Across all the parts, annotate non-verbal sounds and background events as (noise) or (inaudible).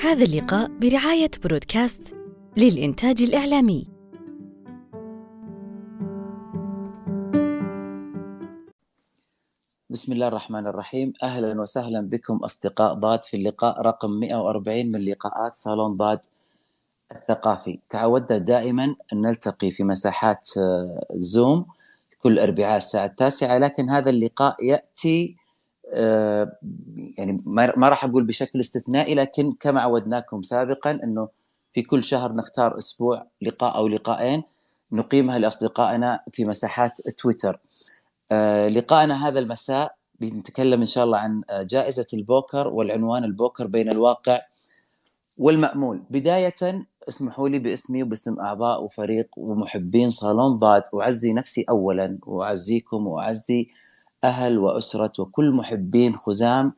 هذا اللقاء برعاية برودكاست للإنتاج الإعلامي. بسم الله الرحمن الرحيم. أهلا وسهلا بكم أصدقاء ضاد في اللقاء. رقم 140 من لقاءات صالون ضاد الثقافي. تعودنا دائما أن نلتقي في مساحات آه، زوم كل أربعاء الساعة التاسعة لكن هذا اللقاء يأتي آه، يعني ما راح أقول بشكل استثنائي لكن كما عودناكم سابقا إنه في كل شهر نختار أسبوع لقاء أو لقاءين نقيمها لأصدقائنا في مساحات تويتر. آه، لقائنا هذا المساء بنتكلم إن شاء الله عن جائزة البوكر والعنوان البوكر بين الواقع والمأمول. بداية اسمحوا لي باسمي وباسم أعضاء وفريق ومحبين صالون ضاد أعزي نفسي اولا وأعزيكم وأعزي أهل وأسرة وكل محبين خزام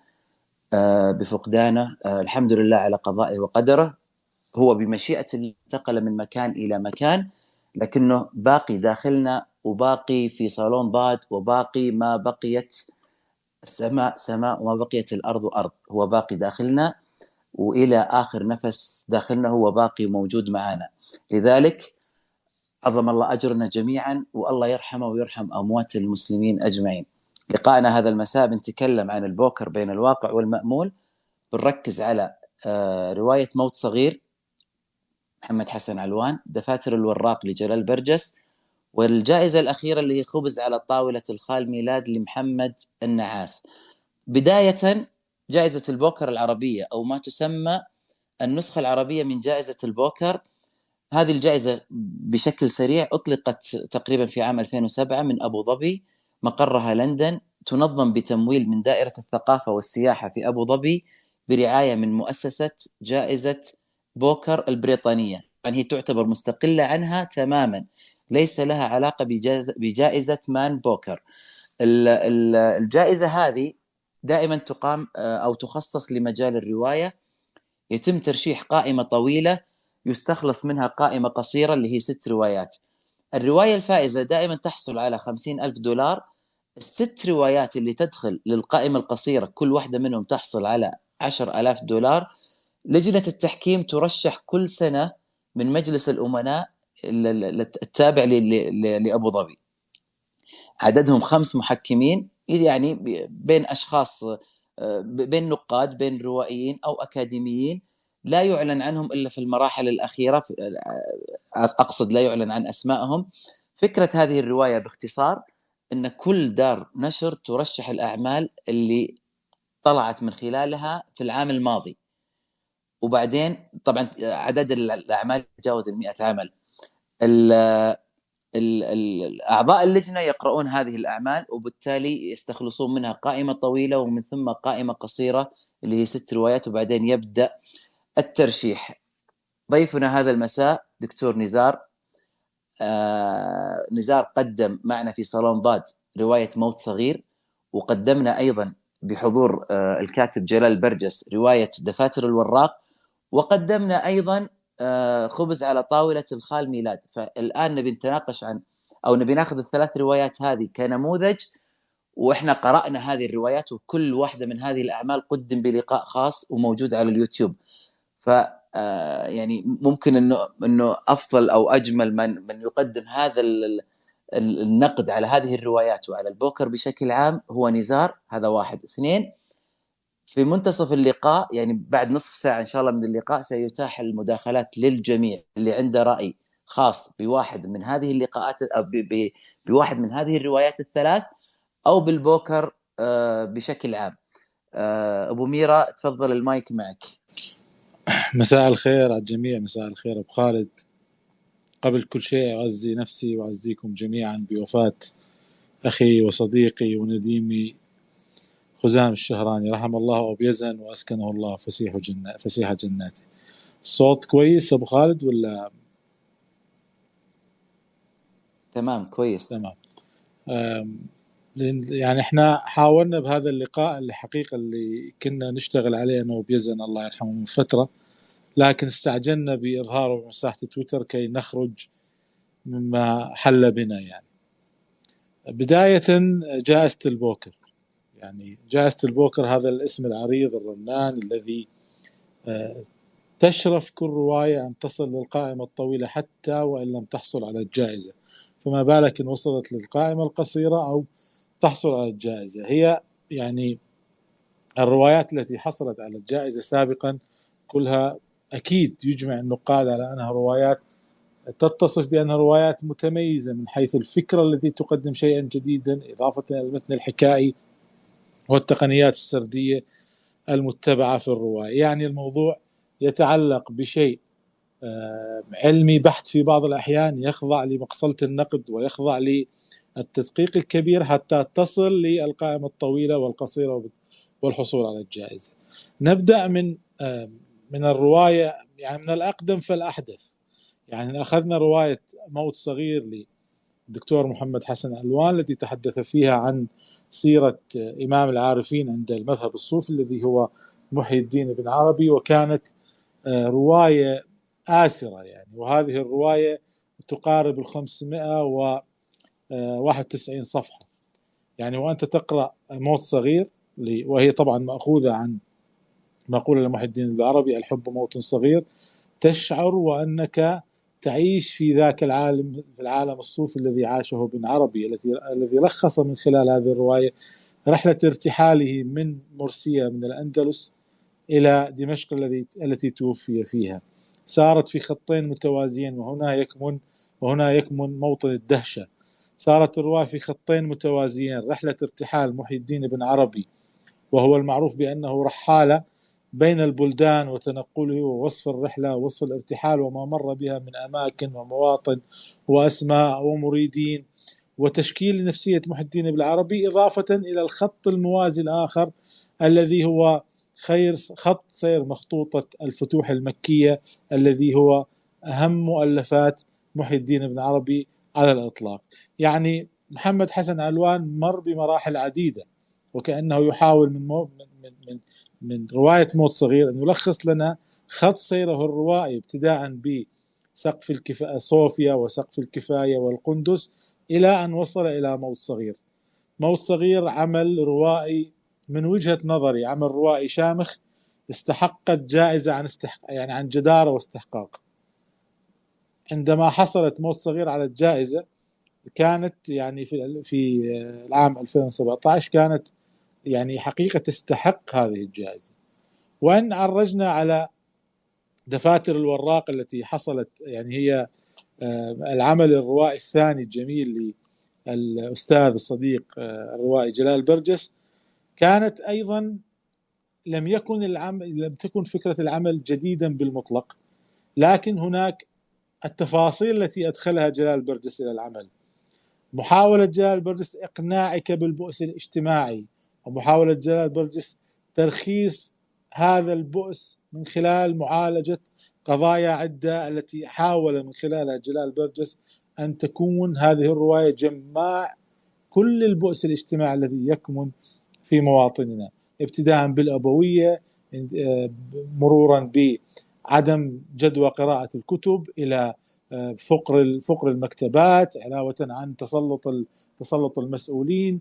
آه، بفقدانه. آه، الحمد لله على قضائه وقدره. هو بمشيئة انتقل من مكان إلى مكان لكنه باقي داخلنا وباقي في صالون ضاد وباقي ما بقيت السماء سماء وما بقيت الأرض أرض هو باقي داخلنا وإلى آخر نفس داخلنا هو باقي موجود معنا لذلك عظم الله أجرنا جميعا والله يرحمه ويرحم أموات المسلمين أجمعين. لقائنا هذا المساء بنتكلم عن البوكر بين الواقع والمأمول. بنركز على آه، رواية موت صغير محمد حسن علوان دفاتر الوراق لجلال برجس والجائزة الأخيرة اللي هي خبز على طاولة الخال ميلاد لمحمد النعاس. بداية جائزة البوكر العربية أو ما تسمى النسخة العربية من جائزة البوكر. هذه الجائزة بشكل سريع أطلقت تقريبا في عام 2007 من أبو ظبي. مقرها لندن تنظم بتمويل من دائرة الثقافة والسياحة في أبو ظبي برعاية من مؤسسة جائزة بوكر البريطانية. يعني هي تعتبر مستقلة عنها تماما. ليس لها علاقة بجائزة مان بوكر. الجائزة هذه دائما تقام آه، أو تخصص لمجال الرواية. يتم ترشيح قائمة طويلة يستخلص منها قائمة قصيرة اللي هي ست روايات. الرواية الفائزة دائما تحصل على خمسين ألف دولار الست روايات اللي تدخل للقائمة القصيرة كل واحدة منهم تحصل على عشر ألاف دولار لجنة التحكيم ترشح كل سنة من مجلس الأمناء التابع لأبو ظبي. عددهم خمس محكمين يعني بين أشخاص بين نقاد بين روائيين أو أكاديميين. لا يعلن عنهم إلا في المراحل الأخيرة أقصد لا يعلن عن أسمائهم. فكرة هذه الرواية باختصار إن كل دار نشر ترشح الأعمال اللي طلعت من خلالها في العام الماضي. وبعدين طبعا عدد الأعمال يتجاوز ال 100 عمل. ال ال اعضاء اللجنة يقرؤون هذه الأعمال وبالتالي يستخلصون منها قائمة طويلة ومن ثم قائمة قصيرة اللي هي ست روايات وبعدين يبدأ الترشيح. ضيفنا هذا المساء دكتور نزار آه نزار قدم معنا في صالون ضاد رواية موت صغير وقدمنا أيضا بحضور آه الكاتب جلال برجس رواية دفاتر الوراق وقدمنا أيضا آه خبز على طاولة الخال ميلاد. فالآن نبي نتناقش عن أو نبي ناخذ الثلاث روايات هذه كنموذج وإحنا قرأنا هذه الروايات وكل واحدة من هذه الأعمال قدم بلقاء خاص وموجود على اليوتيوب. ف يعني ممكن انه إنه أفضل أو أجمل من من يقدم هذا النقد على هذه الروايات وعلى البوكر بشكل عام هو نزار هذا واحد. اثنين في منتصف اللقاء يعني بعد نصف ساعة إن شاء الله من اللقاء سيتاح المداخلات للجميع اللي عنده رأي خاص بواحد من هذه اللقاءات أو بواحد من هذه الروايات الثلاث أو بالبوكر آه، بشكل عام. آه، أبو ميرا تفضل المايك معك. (clears throat) مساء الخير على الجميع مساء الخير أبو خالد. قبل كل شيء أعزي نفسي وأعزيكم جميعا بوفاة أخي وصديقي ونديمي خزام الشهراني. رحم الله ابو يزن وأسكنه الله فسيح جنة فسيح جناته. الصوت كويس أبو خالد ولا؟ تمام كويس. تمام. يعني إحنا حاولنا بهذا اللقاء اللي حقيقه اللي كنا نشتغل عليه أنا وبيزن الله يرحمه من فترة. لكن استعجلنا باظهاره بمساحه تويتر كي نخرج مما حل بنا يعني. بداية جائزة البوكر. يعني جائزة البوكر هذا الاسم العريض الرنان الذي آه، تشرف كل رواية أن تصل للقائمة الطويلة حتى وإن لم تحصل على الجائزة. فما بالك إن وصلت للقائمة القصيرة أو تحصل على الجائزة. هي يعني الروايات التي حصلت على الجائزة سابقا كلها أكيد يجمع النقاد على أنها روايات تتصف بأنها روايات متميزة من حيث الفكرة التي تقدم شيئا جديدا إضافة إلى المتن الحكائي والتقنيات السردية المتبعة في الرواية. يعني الموضوع يتعلق بشيء آه، علمي بحت في بعض الأحيان يخضع لمقصلة النقد ويخضع للتدقيق الكبير حتى تصل للقائمة الطويلة والقصيرة والحصول على الجائزة. نبدأ من آه، من الرواية يعني من الأقدم فالأحدث يعني أخذنا رواية موت صغير للدكتور محمد حسن ألوان التي تحدث فيها عن سيرة إمام العارفين عند المذهب الصوفي الذي هو محي الدين بن عربي وكانت آه، رواية آسرة يعني. وهذه الرواية تقارب ال 591 صفحة. يعني وأنت تقرأ موت صغير وهي طبعا مأخوذة عن مقولة لمحي الدين العربي الحب موت صغير. تشعر وأنك تعيش في ذاك العالم في العالم الصوفي الذي عاشه ابن عربي الذي الذي لخص من خلال هذه الرواية رحلة ارتحاله من مرسية من الأندلس إلى دمشق الذي التي توفي فيها. سارت في خطين متوازيين وهنا يكمن وهنا يكمن موطن الدهشة. سارت الروايه في خطين متوازيين رحلة ارتحال محي الدين بن عربي وهو المعروف بأنه رحاله بين البلدان وتنقله ووصف الرحلة ووصف الارتحال وما مر بها من أماكن ومواطن وأسماء ومريدين. وتشكيل نفسية محي الدين بالعربي إضافة إلى الخط الموازي الآخر الذي هو خير خط سير مخطوطة الفتوح المكية الذي هو أهم مؤلفات محي الدين بن عربي على الإطلاق. يعني محمد حسن علوان مر بمراحل عديدة وكأنه يحاول من, من, من, من رواية موت صغير أن يلخص لنا خط سيره الروائي ابتداء بسقف الكفاية صوفيا وسقف الكفاية والقندس إلى أن وصل إلى موت صغير. موت صغير عمل روائي من وجهة نظري عمل روائي شامخ استحقت جائزة عن استحق يعني عن جدارة واستحقاق. عندما حصلت موت صغير على الجائزة كانت يعني في في العام 2017 كانت يعني حقيقة تستحق هذه الجائزة. وأن عرجنا على دفاتر الوراق التي حصلت يعني هي آه، العمل الروائي الثاني الجميل للأستاذ الصديق آه، الروائي جلال برجس كانت أيضا لم يكن العمل لم تكن فكرة العمل جديدا بالمطلق لكن هناك التفاصيل التي أدخلها جلال برجس إلى العمل. محاولة جلال برجس إقناعك بالبؤس الاجتماعي ومحاولة جلال برجس ترخيص هذا البؤس من خلال معالجة قضايا عدة التي حاول من خلالها جلال برجس أن تكون هذه الرواية جماع كل البؤس الاجتماعي الذي يكمن في مواطننا ابتداء بالأبوية مرورا بعدم جدوى قراءة الكتب إلى فقر فقر المكتبات علاوة عن تسلط تسلط المسؤولين.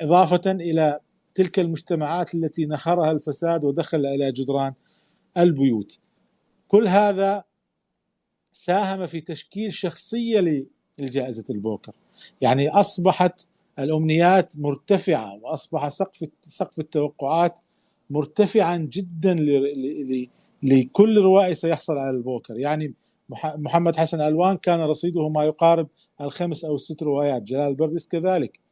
إضافة إلى تلك المجتمعات التي نخرها الفساد ودخل إلى جدران البيوت. كل هذا ساهم في تشكيل شخصية لجائزة البوكر. يعني أصبحت الأمنيات مرتفعة وأصبح سقف سقف التوقعات مرتفعا جدا لكل روائي سيحصل على البوكر. يعني محمد حسن ألوان كان رصيده ما يقارب الخمس أو الست روايات جلال بردس كذلك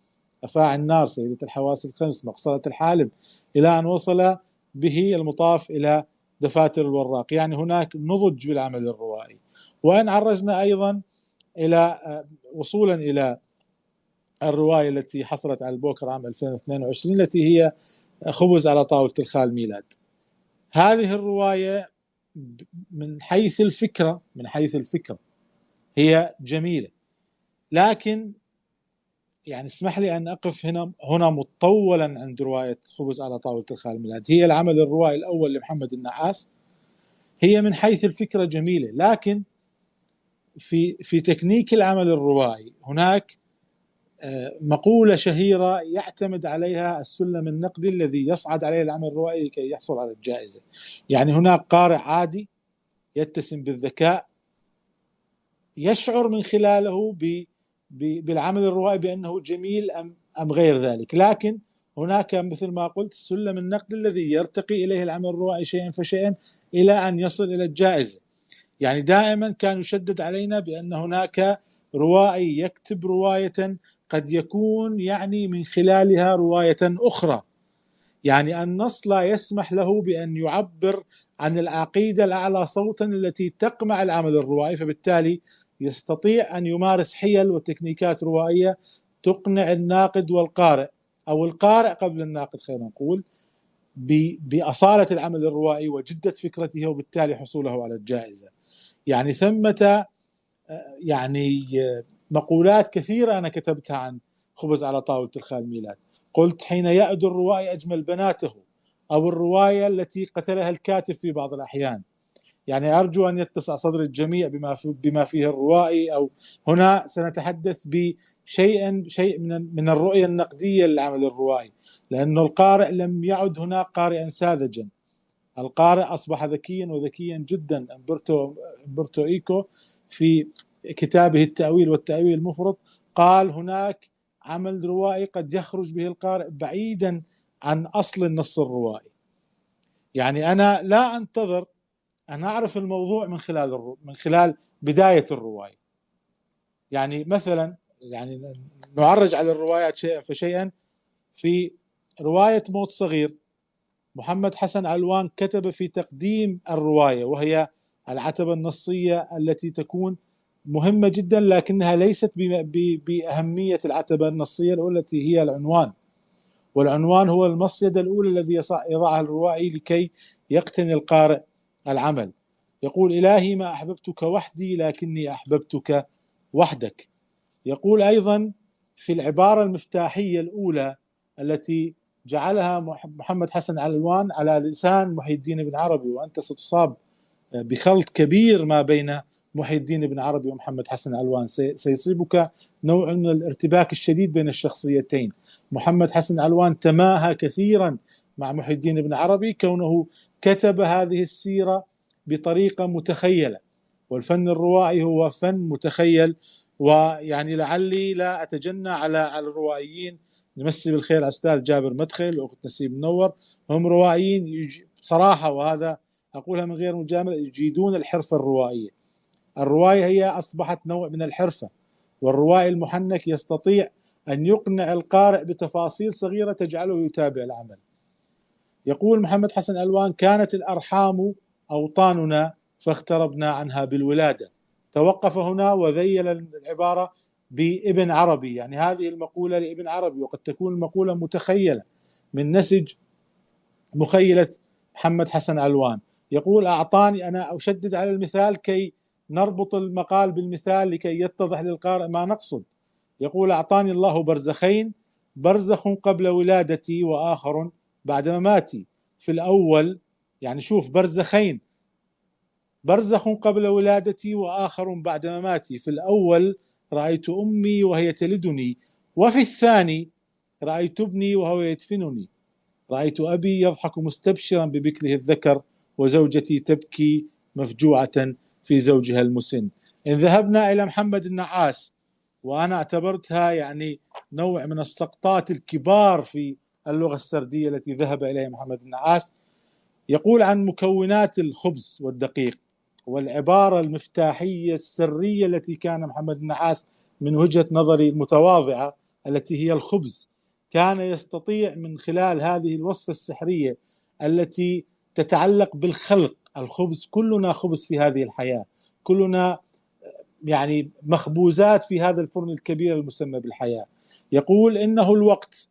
أفاعي النار سيدة الحواس الخمس مقصرة الحالب إلى أن وصل به المطاف إلى دفاتر الوراق. يعني هناك نضج بالعمل الروائي. وأن عرجنا أيضا إلى آه، وصولا إلى الرواية التي حصلت على البوكر عام 2022 التي هي خبز على طاولة الخال ميلاد. هذه الرواية من حيث الفكرة من حيث الفكرة هي جميلة. لكن يعني اسمح لي أن أقف هنا هنا مطولا عند رواية خبز على طاولة الخال ميلاد. هي العمل الروائي الأول لمحمد النعاس. هي من حيث الفكرة جميلة لكن في في تكنيك العمل الروائي هناك آه، مقولة شهيرة يعتمد عليها السلم النقدي الذي يصعد عليه العمل الروائي كي يحصل على الجائزة. يعني هناك قارئ عادي يتسم بالذكاء يشعر من خلاله ب بالعمل الروائي بأنه جميل أم أم غير ذلك. لكن هناك مثل ما قلت سلم النقد الذي يرتقي إليه العمل الروائي شيئا فشيئا إلى أن يصل إلى الجائزة. يعني دائما كان يشدد علينا بأن هناك روائي يكتب رواية قد يكون يعني من خلالها رواية أخرى. يعني النص لا يسمح له بأن يعبر عن العقيدة الأعلى صوتا التي تقمع العمل الروائي فبالتالي يستطيع أن يمارس حيل وتكنيكات روائية تقنع الناقد والقارئ أو القارئ قبل الناقد خلينا نقول بأصالة العمل الروائي وجدة فكرته وبالتالي حصوله على الجائزة. يعني ثمة يعني مقولات كثيرة أنا كتبتها عن خبز على طاولة الخال ميلاد. قلت حين يأدو الروائي أجمل بناته أو الرواية التي قتلها الكاتب في بعض الأحيان. يعني أرجو أن يتسع صدر الجميع بما بما فيه الروائي أو هنا سنتحدث بشيء شيء من من الرؤية النقدية للعمل الروائي لأنه القارئ لم يعد هناك قارئا ساذجا. القارئ أصبح ذكيا وذكيا جدا امبرتو أمبرتو إيكو في كتابه التأويل والتأويل المفرط قال هناك عمل روائي قد يخرج به القارئ بعيدا عن أصل النص الروائي. يعني أنا لا أنتظر أنا أعرف الموضوع من خلال من خلال بداية الرواية. يعني مثلا يعني نعرج على الروايات شيئا فشيئا. في رواية موت صغير محمد حسن علوان كتب في تقديم الرواية وهي العتبة النصية التي تكون مهمة جدا لكنها ليست بأهمية العتبة النصية التي هي العنوان. والعنوان هو المصيده الأولى الذي يضعها الروائي لكي يقتني القارئ. العمل. يقول إلهي ما أحببتك وحدي لكني أحببتك وحدك. يقول أيضا في العبارة المفتاحية الأولى التي جعلها محمد حسن علوان على لسان محي الدين بن عربي وأنت ستصاب بخلط كبير ما بين محي الدين بن عربي ومحمد حسن علوان. سيصيبك نوع من الارتباك الشديد بين الشخصيتين. محمد حسن علوان تماهى كثيرا مع محي الدين بن عربي كونه كتب هذه السيرة بطريقة متخيلة. والفن الروائي هو فن متخيل ويعني لعلي لا أتجنى على الروائيين. نمسي بالخير أستاذ جابر مدخل وأخت نسيب منور. هم روائيين صراحة وهذا أقولها من غير مجاملة يجيدون الحرفة الروائية. الرواية هي أصبحت نوع من الحرفة والروائي المحنك يستطيع أن يقنع القارئ بتفاصيل صغيرة تجعله يتابع العمل. يقول محمد حسن ألوان كانت الأرحام أوطاننا فاختربنا عنها بالولادة. توقف هنا وذيل العبارة بابن عربي. يعني هذه المقولة لابن عربي وقد تكون المقولة متخيلة من نسج مخيلة محمد حسن علوان يقول أعطاني أنا أشدد على المثال كي نربط المقال بالمثال لكي يتضح للقارئ ما نقصد. يقول أعطاني الله برزخين برزخ قبل ولادتي وآخر بعد مماتي في الأول يعني شوف برزخين. برزخ قبل ولادتي وآخر بعد مماتي في الأول رأيت أمي وهي تلدني وفي الثاني رأيت ابني وهو يدفنني. رأيت أبي يضحك مستبشرا ببكره الذكر وزوجتي تبكي مفجوعة في زوجها المسن. إن ذهبنا إلى محمد النعاس وأنا اعتبرتها يعني نوع من السقطات الكبار في اللغة السردية التي ذهب إليها محمد النعاس يقول عن مكونات الخبز والدقيق والعبارة المفتاحية السرية التي كان محمد النعاس من وجهة نظري المتواضعة التي هي الخبز كان يستطيع من خلال هذه الوصفة السحرية التي تتعلق بالخلق الخبز كلنا خبز في هذه الحياة كلنا يعني مخبوزات في هذا الفرن الكبير المسمى بالحياة. يقول إنه الوقت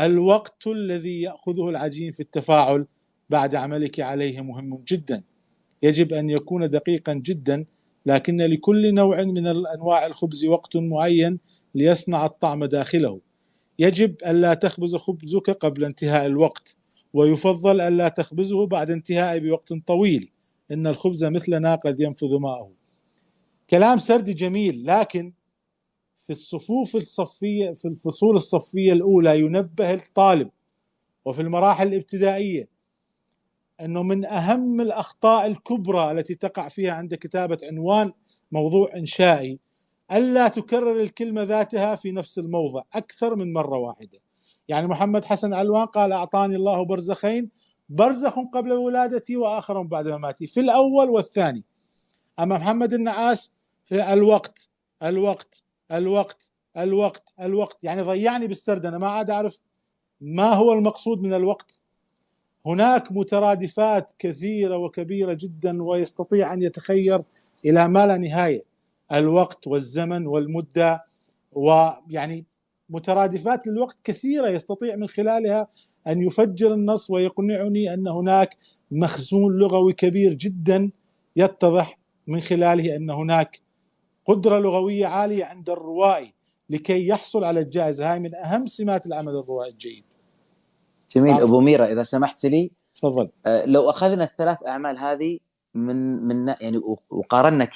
الوقت الذي يأخذه العجين في التفاعل بعد عملك عليه مهم جدا. يجب أن يكون دقيقا جدا لكن لكل نوع من انواع الخبز وقت معين ليصنع الطعم داخله. يجب الا تخبز خبزك قبل انتهاء الوقت ويفضل الا تخبزه بعد انتهاء بوقت طويل. إن الخبز مثلنا قد ينفذ ماءه. كلام سردي جميل لكن في الصفوف الصفية في الفصول الصفية الأولى ينبه الطالب وفي المراحل الابتدائية أنه من أهم الأخطاء الكبرى التي تقع فيها عند كتابة عنوان موضوع إنشائي ألا تكرر الكلمة ذاتها في نفس الموضع أكثر من مرة واحدة. يعني محمد حسن علوان قال أعطاني الله برزخين برزخ قبل ولادتي وآخر بعد مماتي في الأول والثاني. أما محمد النعاس في الوقت الوقت الوقت الوقت الوقت. يعني ضيعني بالسرد أنا ما عاد أعرف ما هو المقصود من الوقت. هناك مترادفات كثيرة وكبيرة جدا ويستطيع أن يتخير إلى ما لا نهاية. الوقت والزمن والمدة ويعني مترادفات للوقت كثيرة يستطيع من خلالها أن يفجر النص ويقنعني أن هناك مخزون لغوي كبير جدا يتضح من خلاله أن هناك قدرة لغوية عالية عند الروائي لكي يحصل على الجائزة. هاي من أهم سمات العمل الروائي الجيد. جميل. نعم. أبو ميرا إذا سمحت لي تفضل. آه، لو أخذنا الثلاث أعمال هذه من من يعني وقارنا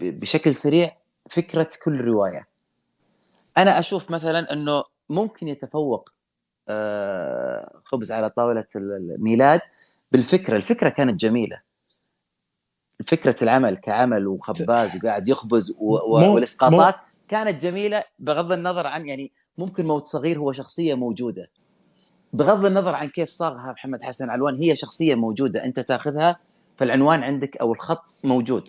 بشكل سريع فكرة كل رواية. أنا أشوف مثلا إنه ممكن يتفوق آه، خبز على طاولة الميلاد بالفكرة. الفكرة كانت جميلة. فكرة العمل كعمل وخباز وقاعد يخبز والإسقاطات كانت جميلة بغض النظر عن يعني ممكن موت صغير هو شخصية موجودة. بغض النظر عن كيف صاغها محمد حسن علوان هي شخصية موجودة أنت تاخذها فالعنوان عندك أو الخط موجود.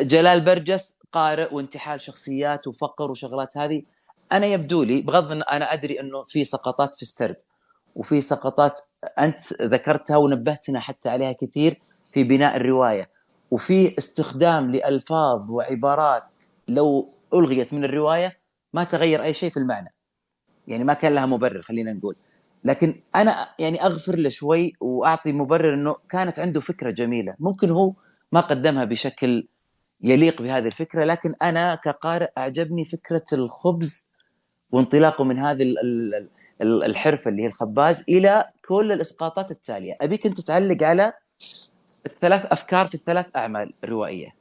جلال برجس قارئ وانتحال شخصيات وفقر وشغلات هذه أنا يبدو لي بغض أنا أدري إنه في سقطات في السرد وفي سقطات أنت ذكرتها ونبهتنا حتى عليها كثير في بناء الرواية. وفي استخدام لألفاظ وعبارات لو ألغيت من الرواية ما تغير أي شيء في المعنى. يعني ما كان لها مبرر خلينا نقول. لكن أنا يعني أغفر له شوي وأعطي مبرر إنه كانت عنده فكرة جميلة. ممكن هو ما قدمها بشكل يليق بهذه الفكرة لكن أنا كقارئ أعجبني فكرة الخبز وانطلاقه من هذه الحرفة اللي هي الخباز إلى كل الإسقاطات التالية. أبيك أنت تعلق على الثلاث أفكار في الثلاث أعمال روائيه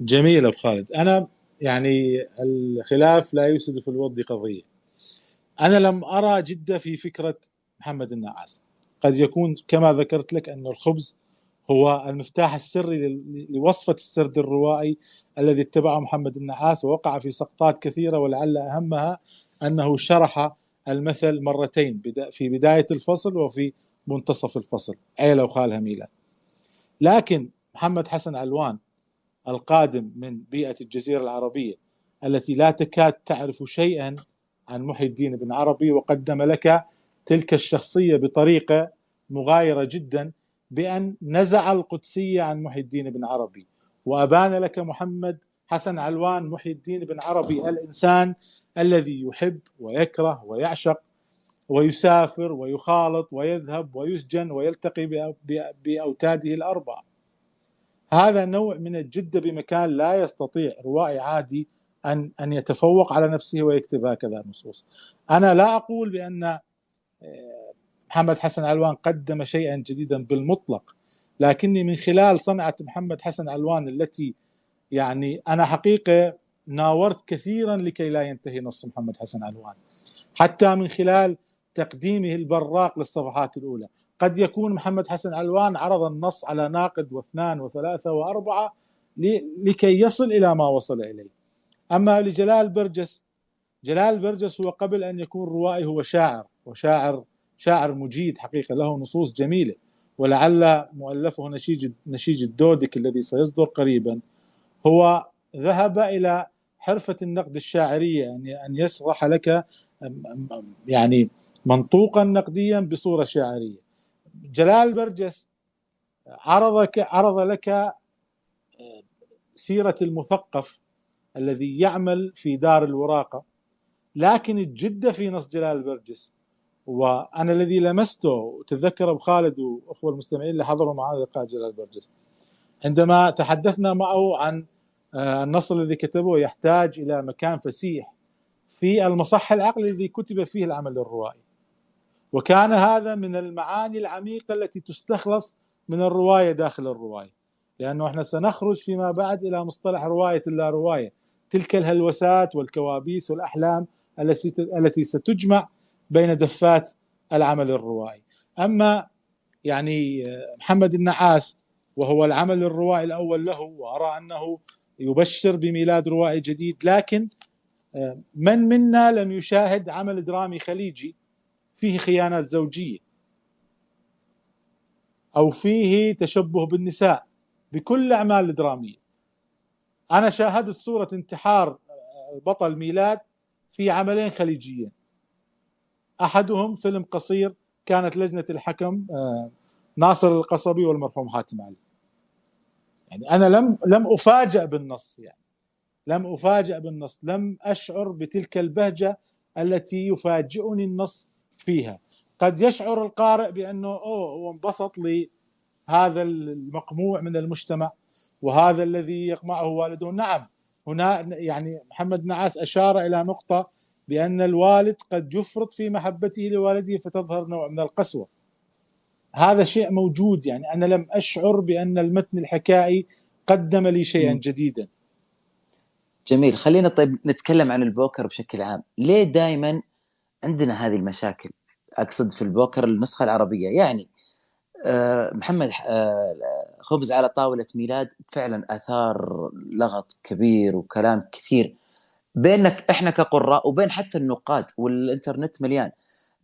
جميل أبو خالد. أنا يعني الخلاف لا يفسد في الوضع قضية. أنا لم أرى جده في فكرة محمد النعاس. قد يكون كما ذكرت لك أن الخبز هو المفتاح السري لوصفة السرد الروائي الذي اتبعه محمد النعاس ووقع في سقطات كثيرة ولعل أهمها أنه شرح المثل مرتين في بداية الفصل وفي منتصف الفصل. عيلة وخالها ميلا لكن محمد حسن علوان القادم من بيئة الجزيرة العربية التي لا تكاد تعرف شيئا عن محي الدين بن عربي وقدم لك تلك الشخصية بطريقة مغايرة جدا بأن نزع القدسية عن محي الدين بن عربي. وأبان لك محمد حسن علوان محي الدين بن عربي الإنسان الذي يحب ويكره ويعشق ويسافر ويخالط ويذهب ويسجن ويلتقي بأوتاده الأربعة هذا نوع من الجدة بمكان لا يستطيع روائي عادي ان أن يتفوق على نفسه ويكتب هكذا نصوص. أنا لا أقول بأن آه، محمد حسن علوان قدم شيئا جديدا بالمطلق لكني من خلال صنعة محمد حسن علوان التي يعني أنا حقيقة ناورت كثيرا لكي لا ينتهي نص محمد حسن علوان حتى من خلال تقديمه البراق للصفحات الأولى. قد يكون محمد حسن علوان عرض النص على ناقد واثنان وثلاثة وأربعة لكي يصل إلى ما وصل إليه. أما لجلال برجس جلال برجس هو قبل أن يكون روائي هو شاعر وشاعر شاعر مجيد حقيقة له نصوص جميلة. ولعل مؤلفه نشيج نشيج الدودك الذي سيصدر قريبا هو ذهب إلى حرفة النقد الشاعرية يعني أن يشرح لك يعني منطوقا نقديا بصورة شاعرية. جلال برجس عرضك عرض لك آه، سيرة المثقف الذي يعمل في دار الوراقة لكن الجدة في نص جلال برجس. وأنا الذي لمسته وتذكر أبو خالد وأخوة المستمعين اللي حضروا معنا لقاء جلال برجس. عندما تحدثنا معه عن آه، النص الذي كتبه يحتاج إلى مكان فسيح في المصح العقلي الذي كتب فيه العمل الروائي. وكان هذا من المعاني العميقة التي تستخلص من الرواية داخل الرواية. لأنه إحنا سنخرج فيما بعد إلى مصطلح رواية اللا رواية. تلك الهلوسات والكوابيس والأحلام التي ستجمع بين دفات العمل الروائي. أما يعني محمد النعاس وهو العمل الروائي الأول له وأرى أنه يبشر بميلاد روائي جديد لكن من منا لم يشاهد عمل درامي خليجي؟ فيه خيانات زوجية. أو فيه تشبه بالنساء بكل الأعمال الدرامية. أنا شاهدت صورة انتحار بطل ميلاد في عملين خليجيين. أحدهم فيلم قصير كانت لجنة الحكم آه، ناصر القصبي والمرحوم حاتم علي. يعني أنا لم لم أفاجأ بالنص يعني. لم أفاجأ بالنص لم أشعر بتلك البهجة التي يفاجئني النص فيها. قد يشعر القارئ بأنه أوه هو انبسط لهذا المقموع من المجتمع وهذا الذي يقمعه والده. نعم هنا يعني محمد نعاس أشار إلى نقطة بأن الوالد قد يفرط في محبته لوالده فتظهر نوع من القسوة. هذا شيء موجود يعني أنا لم أشعر بأن المتن الحكائي قدم لي شيئا جديدا. جميل. خلينا طيب نتكلم عن البوكر بشكل عام. ليه دائما عندنا هذه المشاكل. أقصد في البوكر النسخة العربية. يعني آه، محمد آه، خبز على طاولة ميلاد فعلا آثار لغط كبير وكلام كثير. بينك إحنا كقراء وبين حتى النقاد والإنترنت مليان.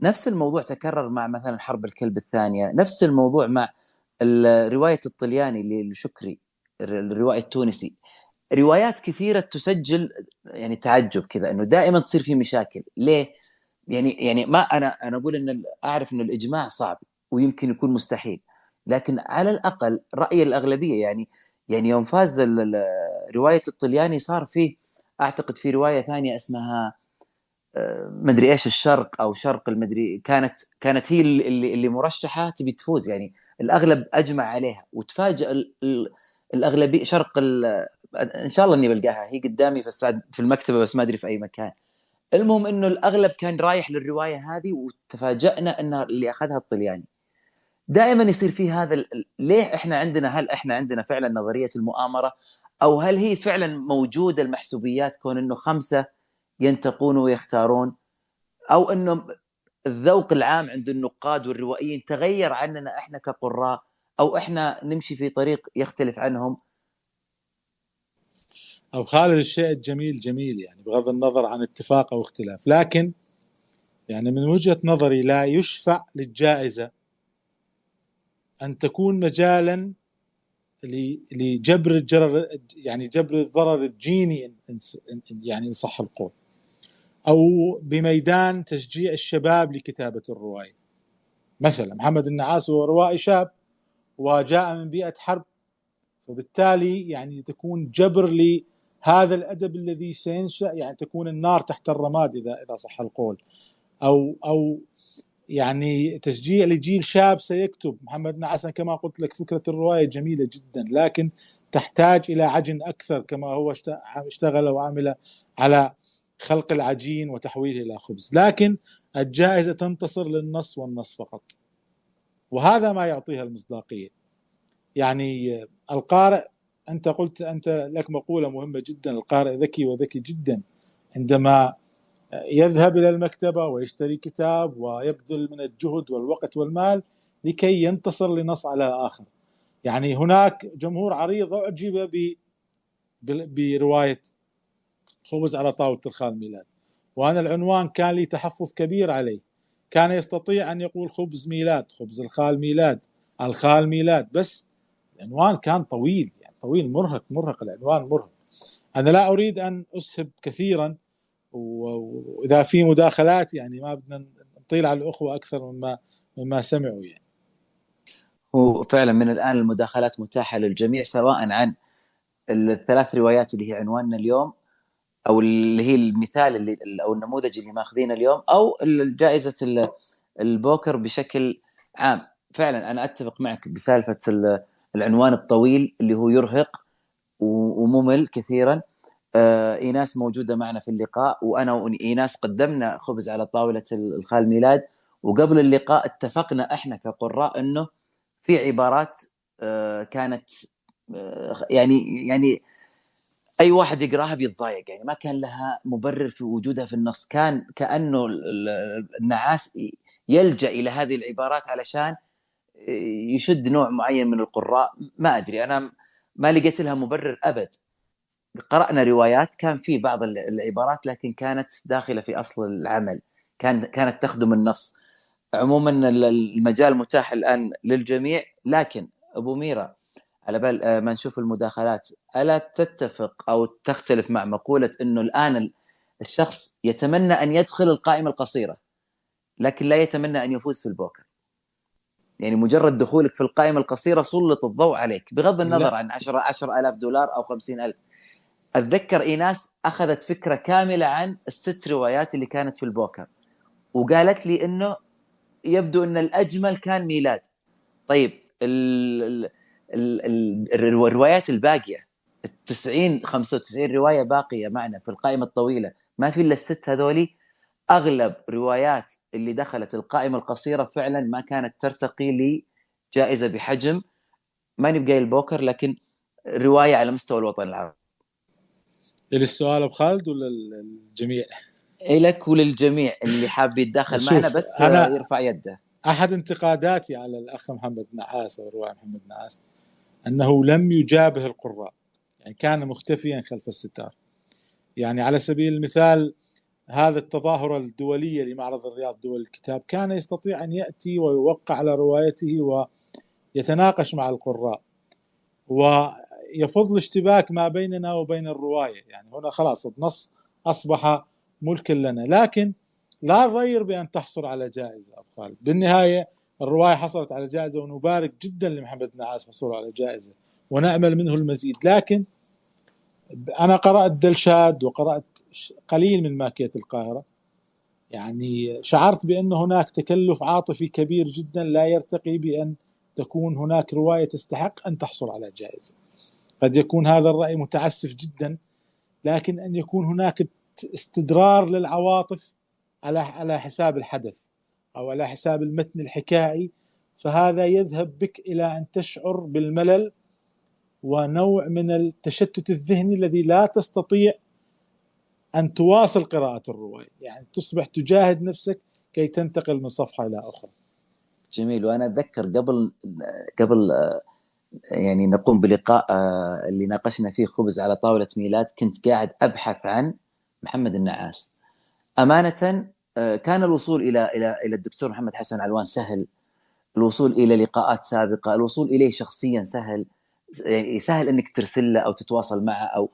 نفس الموضوع تكرر مع مثلا حرب الكلب الثانية. نفس الموضوع مع رواية الطلياني لشكري الرواية التونسي. روايات كثيرة تسجل يعني تعجب كذا إنه دائما تصير في مشاكل. ليه؟ يعني يعني ما أنا أنا أقول إن أعرف إن الإجماع صعب ويمكن يكون مستحيل لكن على الأقل راي الأغلبية يعني يعني يوم فاز رواية الطلياني صار فيه أعتقد في رواية ثانية اسمها آه، مدري إيش الشرق أو شرق المدري كانت كانت هي اللي اللي مرشحة تبي تفوز يعني. الأغلب أجمع عليها وتفاجئ الأغلبية شرق إن شاء الله إني بلقاها هي قدامي في المكتبة بس ما أدري في أي مكان. المهم إنه الأغلب كان رايح للرواية هذه وتفاجئنا انها اللي أخذها الطلياني. دائما يصير في هذا ليه إحنا عندنا هل إحنا عندنا فعلا نظرية المؤامرة؟ أو هل هي فعلا موجودة المحسوبيات كون إنه خمسة ينتقون ويختارون؟ أو إنه الذوق العام عند النقاد والروائيين تغير عننا إحنا كقراء؟ أو إحنا نمشي في طريق يختلف عنهم؟ أو خالد الشيء الجميل جميل يعني بغض النظر عن اتفاق أو اختلاف لكن يعني من وجهة نظري لا يشفع للجائزة أن تكون مجالا لجبر الجرر يعني جبر الضرر الجيني يعني إن صح القول. أو بميدان تشجيع الشباب لكتابة الروايه مثلا محمد النعاس هو روائي شاب وجاء من بيئة حرب فبالتالي يعني تكون جبر لهذا الأدب الذي سينشأ يعني تكون النار تحت الرماد إذا إذا صح القول. أو أو يعني تشجيع لجيل شاب سيكتب. محمد نعسن كما قلت لك فكرة الرواية جميلة جدا لكن تحتاج إلى عجن أكثر كما هو اشتغل وعمل على خلق العجين وتحويله إلى خبز. لكن الجائزة تنتصر للنص والنص فقط. وهذا ما يعطيها المصداقية. يعني القارئ أنت قلت أنت لك مقولة مهمة جدا القارئ ذكي وذكي جدا. عندما يذهب إلى المكتبة ويشتري كتاب ويبذل من الجهد والوقت والمال لكي ينتصر لنص على آخر. يعني هناك جمهور عريض أعجب برواية خبز على طاولة الخال ميلاد. وأنا العنوان كان لي تحفظ كبير عليه. كان يستطيع أن يقول خبز ميلاد خبز الخال ميلاد الخال ميلاد. بس العنوان كان طويل. طويل مرهق مرهق العنوان مرهق. أنا لا أريد أن أسهب كثيرا وإذا في مداخلات يعني ما بدنا نطيل على الأخوة أكثر مما مما سمعوا يعني. هو فعلا من الآن المداخلات متاحة للجميع سواء عن الثلاث روايات اللي هي عنواننا اليوم أو اللي هي المثال اللي أو النموذج اللي ماخذينه اليوم أو جائزه البوكر بشكل عام. فعلا أنا أتفق معك بسالفة العنوان الطويل اللي هو يرهق وممل كثيرا. آه، ايناس موجودة معنا في اللقاء وأنا وايناس قدمنا خبز على طاولة الخال ميلاد. وقبل اللقاء اتفقنا إحنا كقراء إنه في عبارات آه، كانت آه، يعني يعني أي واحد يقراها بيتضايق. يعني ما كان لها مبرر في وجودها في النص. كان كأنه النعاس يلجأ إلى هذه العبارات علشان يشد نوع معين من القراء ما أدري أنا ما لقيت لها مبرر أبد. قرأنا روايات كان في بعض العبارات لكن كانت داخلة في أصل العمل. كان كانت تخدم النص. عموما المجال متاح الآن للجميع لكن أبو ميرا على بال آه، ما نشوف المداخلات ألا تتفق أو تختلف مع مقولة إنه الآن الشخص يتمنى أن يدخل القائمة القصيرة لكن لا يتمنى أن يفوز في البوكر. يعني مجرد دخولك في القائمة القصيرة سلط الضوء عليك بغض النظر لا. عن 10 10000 دولار أو 50000 أتذكر ايناس أخذت فكرة كاملة عن الست روايات اللي كانت في البوكر وقالت لي إنه يبدو إن الأجمل كان ميلاد طيب ال ال ال الروايات الباقية ال 90 95 رواية باقية معنا في القائمة الطويلة ما في إلا الست هذولي أغلب روايات اللي دخلت القائمة القصيرة فعلا ما كانت ترتقي لجائزه بحجم ما نبقى البوكر لكن رواية على مستوى الوطن العربي. السؤال أبو خالد ولا الجميع؟ لك وللجميع اللي حاب يتدخل معنا بس أنا يرفع يده. أحد انتقاداتي على الأخ محمد نعاس أو الرواية محمد نعاس أنه لم يجابه القراء يعني كان مختفيا خلف الستار. يعني على سبيل المثال هذا التظاهرة الدولية لمعرض الرياض دول الكتاب كان يستطيع أن يأتي ويوقع على روايته ويتناقش مع القراء ويفض الاشتباك ما بيننا وبين الرواية. يعني هنا خلاص النص أصبح ملكا لنا. لكن لا ضير بأن تحصل على جائزة أبو خالد. بالنهاية الرواية حصلت على جائزة ونبارك جدا لمحمد نعاس حصوله على جائزة ونأمل منه المزيد. لكن أنا قرأت دلشاد وقرأت قليل من ماكية القاهرة. يعني شعرت بأن هناك تكلف عاطفي كبير جدا لا يرتقي بأن تكون هناك رواية تستحق أن تحصل على جائزة. قد يكون هذا الرأي متعسف جدا لكن أن يكون هناك استدرار للعواطف على على حساب الحدث أو على حساب المتن الحكائي فهذا يذهب بك إلى أن تشعر بالملل ونوع من التشتت الذهني الذي لا تستطيع أن تواصل قراءة الرواية، يعني تصبح تجاهد نفسك كي تنتقل من صفحة إلى أخرى. جميل وأنا أتذكر قبل قبل يعني نقوم بلقاء اللي ناقشنا فيه خبز على طاولة ميلاد كنت قاعد أبحث عن محمد النعاس. أمانة كان الوصول إلى إلى إلى الدكتور محمد حسن علوان سهل الوصول إلى لقاءات سابقة، الوصول إليه شخصيا سهل يعني سهل إنك ترسل له أو تتواصل معه أو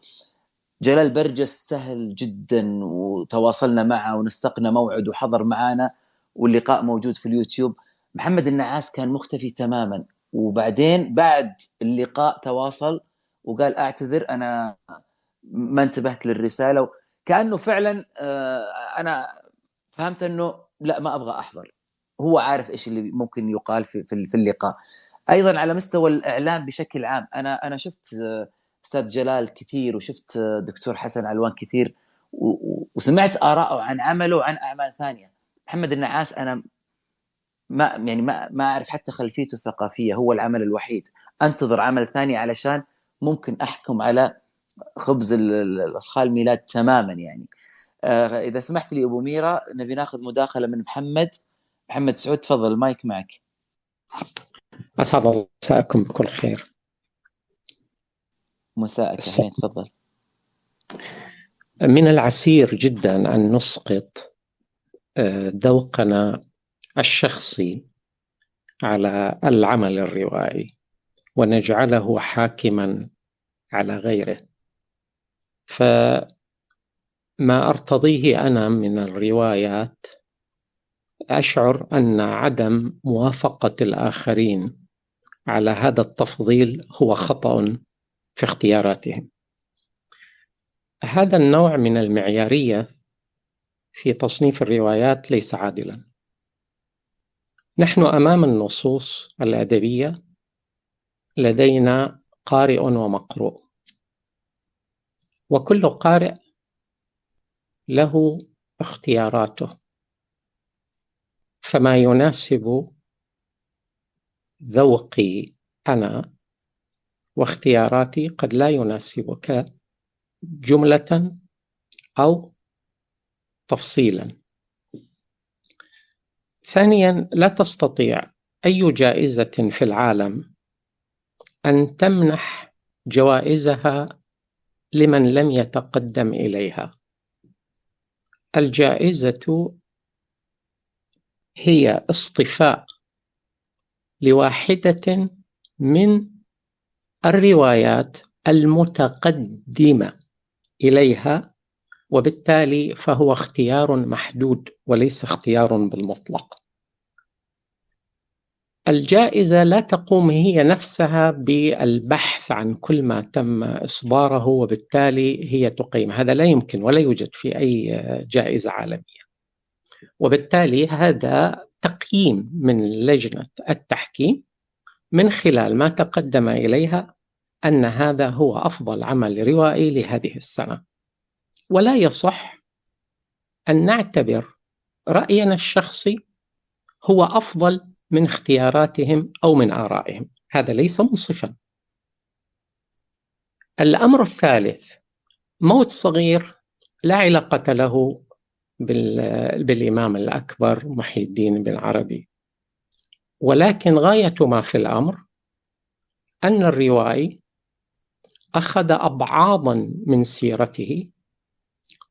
جلال برجس سهل جدا وتواصلنا معه ونسقنا موعد وحضر معانا واللقاء موجود في اليوتيوب. محمد النعاس كان مختفي تماما وبعدين بعد اللقاء تواصل وقال أعتذر أنا ما انتبهت للرسالة كانه فعلا آه، أنا فهمت إنه لا ما أبغى أحضر. هو عارف إيش اللي ممكن يقال في في اللقاء. أيضا على مستوى الإعلام بشكل عام أنا أنا شفت أستاذ جلال كثير وشفت دكتور حسن علوان كثير وسمعت آراءه عن عمله وعن أعمال ثانية. محمد النعاس أنا ما يعني ما ما أعرف حتى خلفيته الثقافية هو العمل الوحيد. أنتظر عمل ثاني علشان ممكن أحكم على خبز الخال ميلاد تماما يعني. آه، إذا سمحت لي أبو ميرا نبي ناخذ مداخلة من محمد. محمد سعود تفضل المايك معك. أسعد الله مساءكم بكل خير. مساءك أهلين تفضل. من العسير جدا أن نسقط آه، ذوقنا الشخصي على العمل الروائي ونجعله حاكما على غيره. فما أرتضيه أنا من الروايات أشعر أن عدم موافقة الآخرين على هذا التفضيل هو خطأ في اختياراتهم. هذا النوع من المعيارية في تصنيف الروايات ليس عادلا. نحن أمام النصوص الأدبية لدينا قارئ ومقروء وكل قارئ له اختياراته فما يناسب ذوقي أنا واختياراتي قد لا يناسبك جملة أو تفصيلا. ثانيا لا تستطيع أي جائزة في العالم أن تمنح جوائزها لمن لم يتقدم إليها. الجائزة هي اصطفاء لواحدة من الروايات المتقدمة إليها وبالتالي فهو اختيار محدود وليس اختيار بالمطلق. الجائزة لا تقوم هي نفسها بالبحث عن كل ما تم إصداره وبالتالي هي تقيم. هذا لا يمكن ولا يوجد في أي جائزة عالمية. وبالتالي هذا تقييم من لجنة التحكيم. من خلال ما تقدم إليها أن هذا هو أفضل عمل روائي لهذه السنة. ولا يصح أن نعتبر رأينا الشخصي هو أفضل من اختياراتهم أو من آرائهم. هذا ليس منصفا. الأمر الثالث موت صغير لا علاقة له بالإمام الأكبر محي الدين بن عربي. ولكن غاية ما في الأمر أن الروائي أخذ أبعاضا من سيرته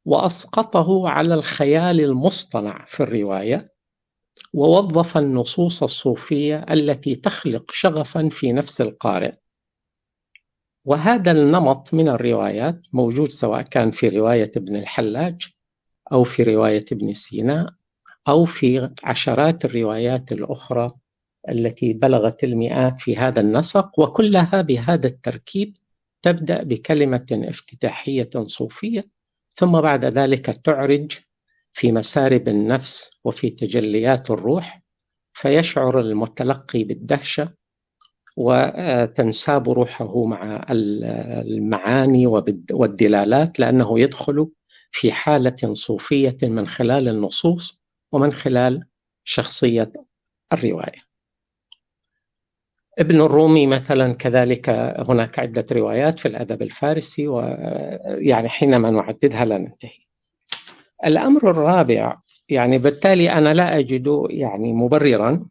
وأسقطه على الخيال المصطنع في الرواية ووظف النصوص الصوفية التي تخلق شغفا في نفس القارئ. وهذا النمط من الروايات موجود سواء كان في رواية ابن الحلاج أو في رواية ابن سينا أو في عشرات الروايات الأخرى التي بلغت المئات في هذا النسق وكلها بهذا التركيب تبدأ بكلمة افتتاحية صوفية ثم بعد ذلك تعرج في مسارب النفس وفي تجليات الروح فيشعر المتلقي بالدهشة وتنساب روحه مع المعاني والدلالات لأنه يدخل في حالة صوفية من خلال النصوص ومن خلال شخصية الرواية. ابن الرومي مثلا كذلك هناك عدة روايات في الأدب الفارسي ويعني حينما نعددها لا ننتهي. الأمر الرابع يعني بالتالي أنا لا أجد يعني مبررا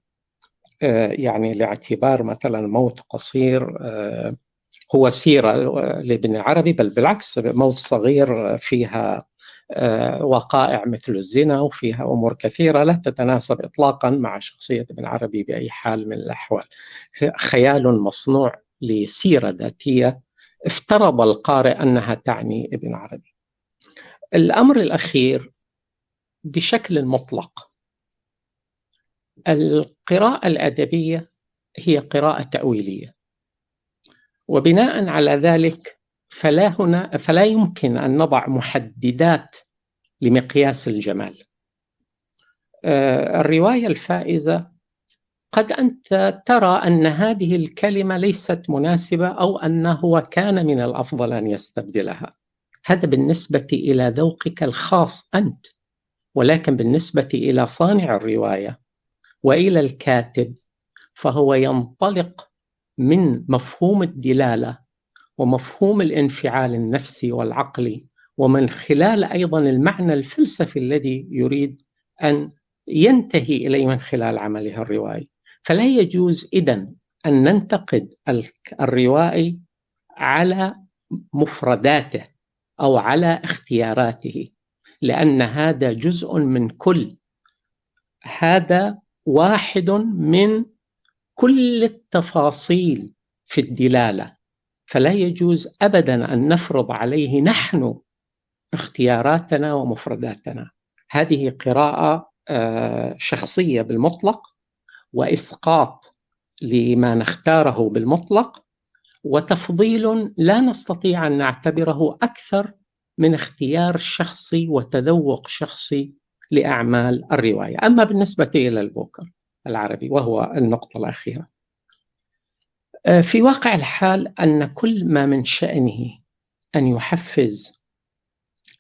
آه، يعني لاعتبار مثلا موت قصير آه، هو سيرة لابن عربي بل بالعكس موت صغير فيها وقائع مثل الزنا وفيها أمور كثيرة لا تتناسب إطلاقا مع شخصية ابن عربي بأي حال من الأحوال. خيال مصنوع لسيرة ذاتية افترض القارئ أنها تعني ابن عربي. الأمر الأخير بشكل مطلق القراءة الأدبية هي قراءة تأويلية وبناء على ذلك فلا هنا فلا يمكن أن نضع محددات لمقياس الجمال. آه، الرواية الفائزة قد أنت ترى أن هذه الكلمة ليست مناسبة أو انه كان من الأفضل أن يستبدلها. هذا بالنسبة إلى ذوقك الخاص أنت ولكن بالنسبة إلى صانع الرواية وإلى الكاتب فهو ينطلق من مفهوم الدلالة ومفهوم الانفعال النفسي والعقلي ومن خلال أيضا المعنى الفلسفي الذي يريد أن ينتهي اليه من خلال عمله الروائي. فلا يجوز اذا أن ننتقد الروائي على مفرداته أو على اختياراته لأن هذا جزء من كل هذا واحد من كل التفاصيل في الدلالة. فلا يجوز ابدا أن نفرض عليه نحن اختياراتنا ومفرداتنا هذه قراءة آه، شخصية بالمطلق وإسقاط لما نختاره بالمطلق وتفضيل لا نستطيع أن نعتبره أكثر من اختيار شخصي وتذوق شخصي لأعمال الرواية، أما بالنسبة إلى البوكر العربي وهو النقطة الأخيرة. آه، في واقع الحال أن كل ما من شأنه أن يحفز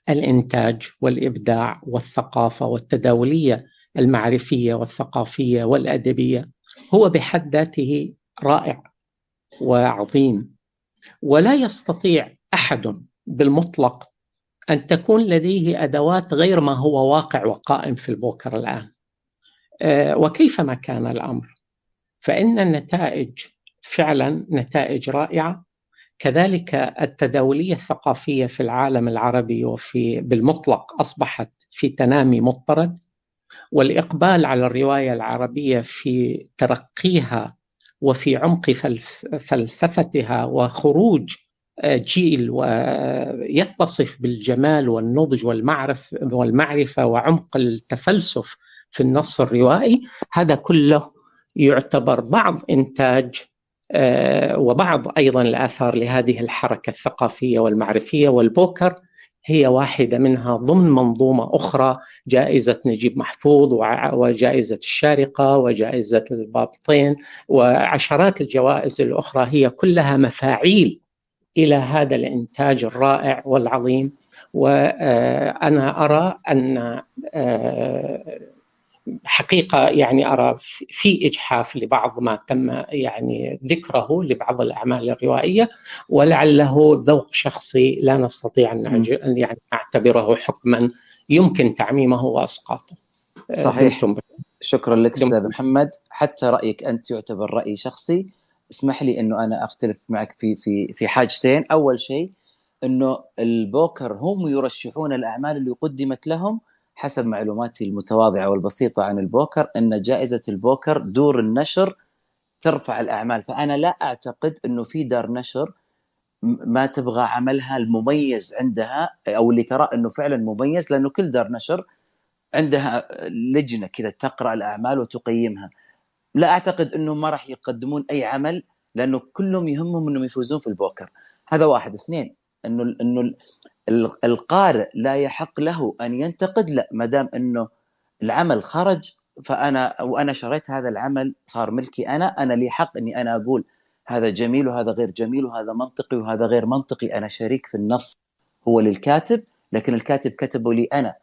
الإنتاج والإبداع والثقافة والتداولية المعرفية والثقافية والأدبية هو بحد ذاته رائع وعظيم. ولا يستطيع أحد بالمطلق أن تكون لديه أدوات غير ما هو واقع وقائم في البوكر الآن. آه، وكيفما كان الأمر؟ فإن النتائج فعلا نتائج رائعة. كذلك التداولية الثقافية في العالم العربي وفي بالمطلق أصبحت في تنامي مضطرد والإقبال على الرواية العربية في ترقيها وفي عمق فلسفتها وخروج جيل ويتصف بالجمال والنضج والمعرف والمعرفة وعمق التفلسف في النص الروائي هذا كله يعتبر بعض إنتاج آه، وبعض أيضا الآثار لهذه الحركة الثقافية والمعرفية والبوكر هي واحدة منها ضمن منظومة أخرى جائزة نجيب محفوظ وجائزة الشارقة وجائزة البابطين وعشرات الجوائز الأخرى هي كلها مفاعيل إلى هذا الإنتاج الرائع والعظيم. وأنا أرى أن آه، حقيقة يعني أرى في إجحاف لبعض ما تم يعني ذكره لبعض الأعمال الروائية ولعله ذوق شخصي لا نستطيع أن يعني نعتبره حكما يمكن تعميمه وإسقاطه. صحيح. شكرا لك أستاذ محمد. حتى رأيك أنت يعتبر رأي شخصي. اسمح لي أنه أنا أختلف معك في في في حاجتين. أول شيء أنه البوكر هم يرشحون الأعمال اللي قدمت لهم حسب معلوماتي المتواضعة والبسيطة عن البوكر إن جائزة البوكر دور النشر ترفع الأعمال. فأنا لا أعتقد إنه في دار نشر ما تبغى عملها المميز عندها أو اللي ترى إنه فعلا مميز لأنه كل دار نشر عندها لجنة كذا تقرأ الأعمال وتقيمها. لا أعتقد انهم ما راح يقدمون أي عمل لأنه كلهم يهمهم إنهم يفوزون في البوكر. هذا واحد. اثنين إنه إنه القارئ لا يحق له أن ينتقد لا ما دام إنه العمل خرج فأنا وأنا شريت هذا العمل صار ملكي أنا أنا لي حق إني أنا أقول هذا جميل وهذا غير جميل وهذا منطقي وهذا غير منطقي أنا شريك في النص هو للكاتب لكن الكاتب كتبه لي أنا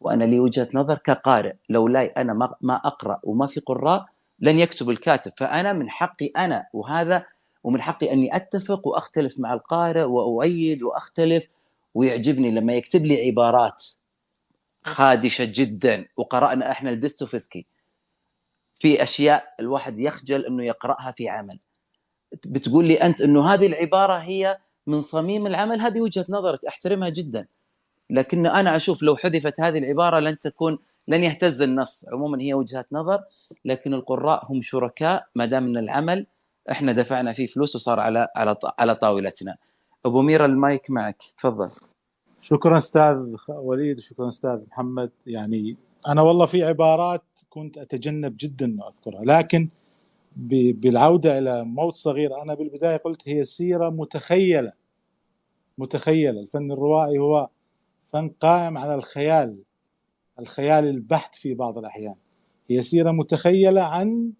وأنا لي وجهة نظر كقارئ. لولاي أنا ما أقرأ وما في قراء لن يكتب الكاتب فأنا من حقي أنا وهذا ومن حقي أني أتفق وأختلف مع القارئ وأؤيد وأختلف ويعجبني لما يكتب لي عبارات خادشة جدا وقرأنا إحنا الدستوفسكي في أشياء الواحد يخجل إنه يقرأها في عمل. بتقول لي أنت إنه هذه العبارة هي من صميم العمل؟ هذه وجهة نظرك أحترمها جدا. لكن أنا أشوف لو حذفت هذه العبارة لن تكون لن يهتز النص. عموما هي وجهة نظر لكن القراء هم شركاء ما دام إن العمل إحنا دفعنا فيه فلوس وصار على على على طاولتنا. أبو ميرا المايك معك. تفضل. شكرا أستاذ وليد وشكرا أستاذ محمد. يعني أنا والله في عبارات كنت أتجنب جدا إنه أذكرها لكن بالعودة إلى موت صغير أنا بالبداية قلت هي سيرة متخيلة. متخيلة. الفن الروائي هو فن قائم على الخيال الخيال البحت في بعض الأحيان. هي سيرة متخيلة عن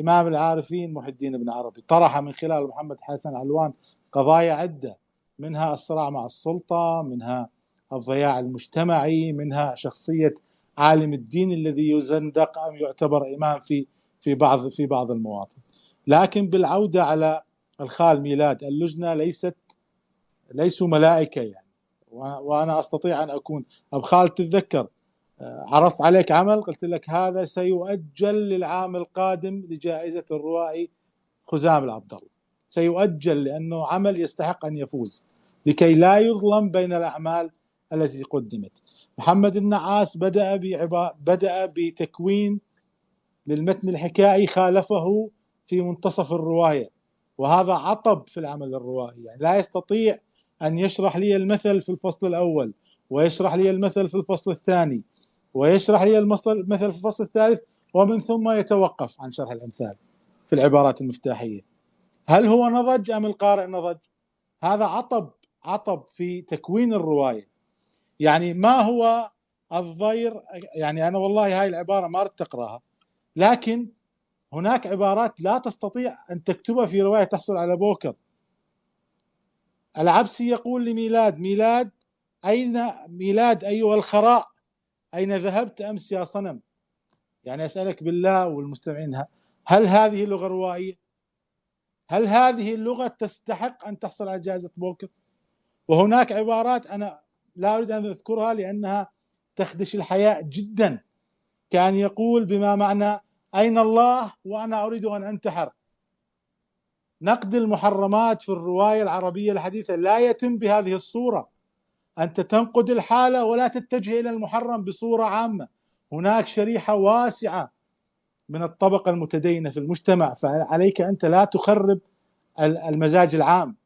إمام العارفين محي الدين بن عربي. طرح من خلال محمد حسن علوان قضايا عدة منها الصراع مع السلطة منها الضياع المجتمعي منها شخصية عالم الدين الذي يزندق ام يعتبر إمام في في بعض في بعض المواطن. لكن بالعودة على الخال ميلاد اللجنة ليست ليسوا ملائكة يعني. وأنا أستطيع أن أكون ابو خالد تتذكر. عرضت عليك عمل؟ قلت لك هذا سيؤجل للعام القادم لجائزة الروائي خزام العبد الله سيؤجل لأنه عمل يستحق أن يفوز لكي لا يظلم بين الأعمال التي قدمت. محمد النعاس بدأ بدأ بتكوين للمتن الحكائي خالفه في منتصف الرواية وهذا عطب في العمل الروائي. يعني لا يستطيع أن يشرح لي المثل في الفصل الأول ويشرح لي المثل في الفصل الثاني ويشرح لي المثل في الفصل الثالث ومن ثم يتوقف عن شرح الأمثال في العبارات المفتاحية. هل هو نضج أم القارئ نضج؟ هذا عطب عطب في تكوين الرواية. يعني ما هو الضير؟ يعني أنا والله هاي العبارة ما اردت اقراها لكن هناك عبارات لا تستطيع أن تكتبها في رواية تحصل على بوكر. العبسي يقول لميلاد ميلاد أين ميلاد أيها الخراء؟ أين ذهبت أمس يا صنم؟ يعني أسألك بالله والمستمعين هل هذه لغه روائية؟ هل هذه اللغة تستحق أن تحصل على جائزة بوكر؟ وهناك عبارات أنا لا أريد أن أذكرها لأنها تخدش الحياء جدا. كان يقول بما معنى أين الله وأنا أريد أن أنتحر. نقد المحرمات في الرواية العربية الحديثة لا يتم بهذه الصورة. أنت تنقد الحالة ولا تتجه إلى المحرم بصورة عامة. هناك شريحة واسعة من الطبقة المتدينة في المجتمع فعليك أنت لا تخرب المزاج العام.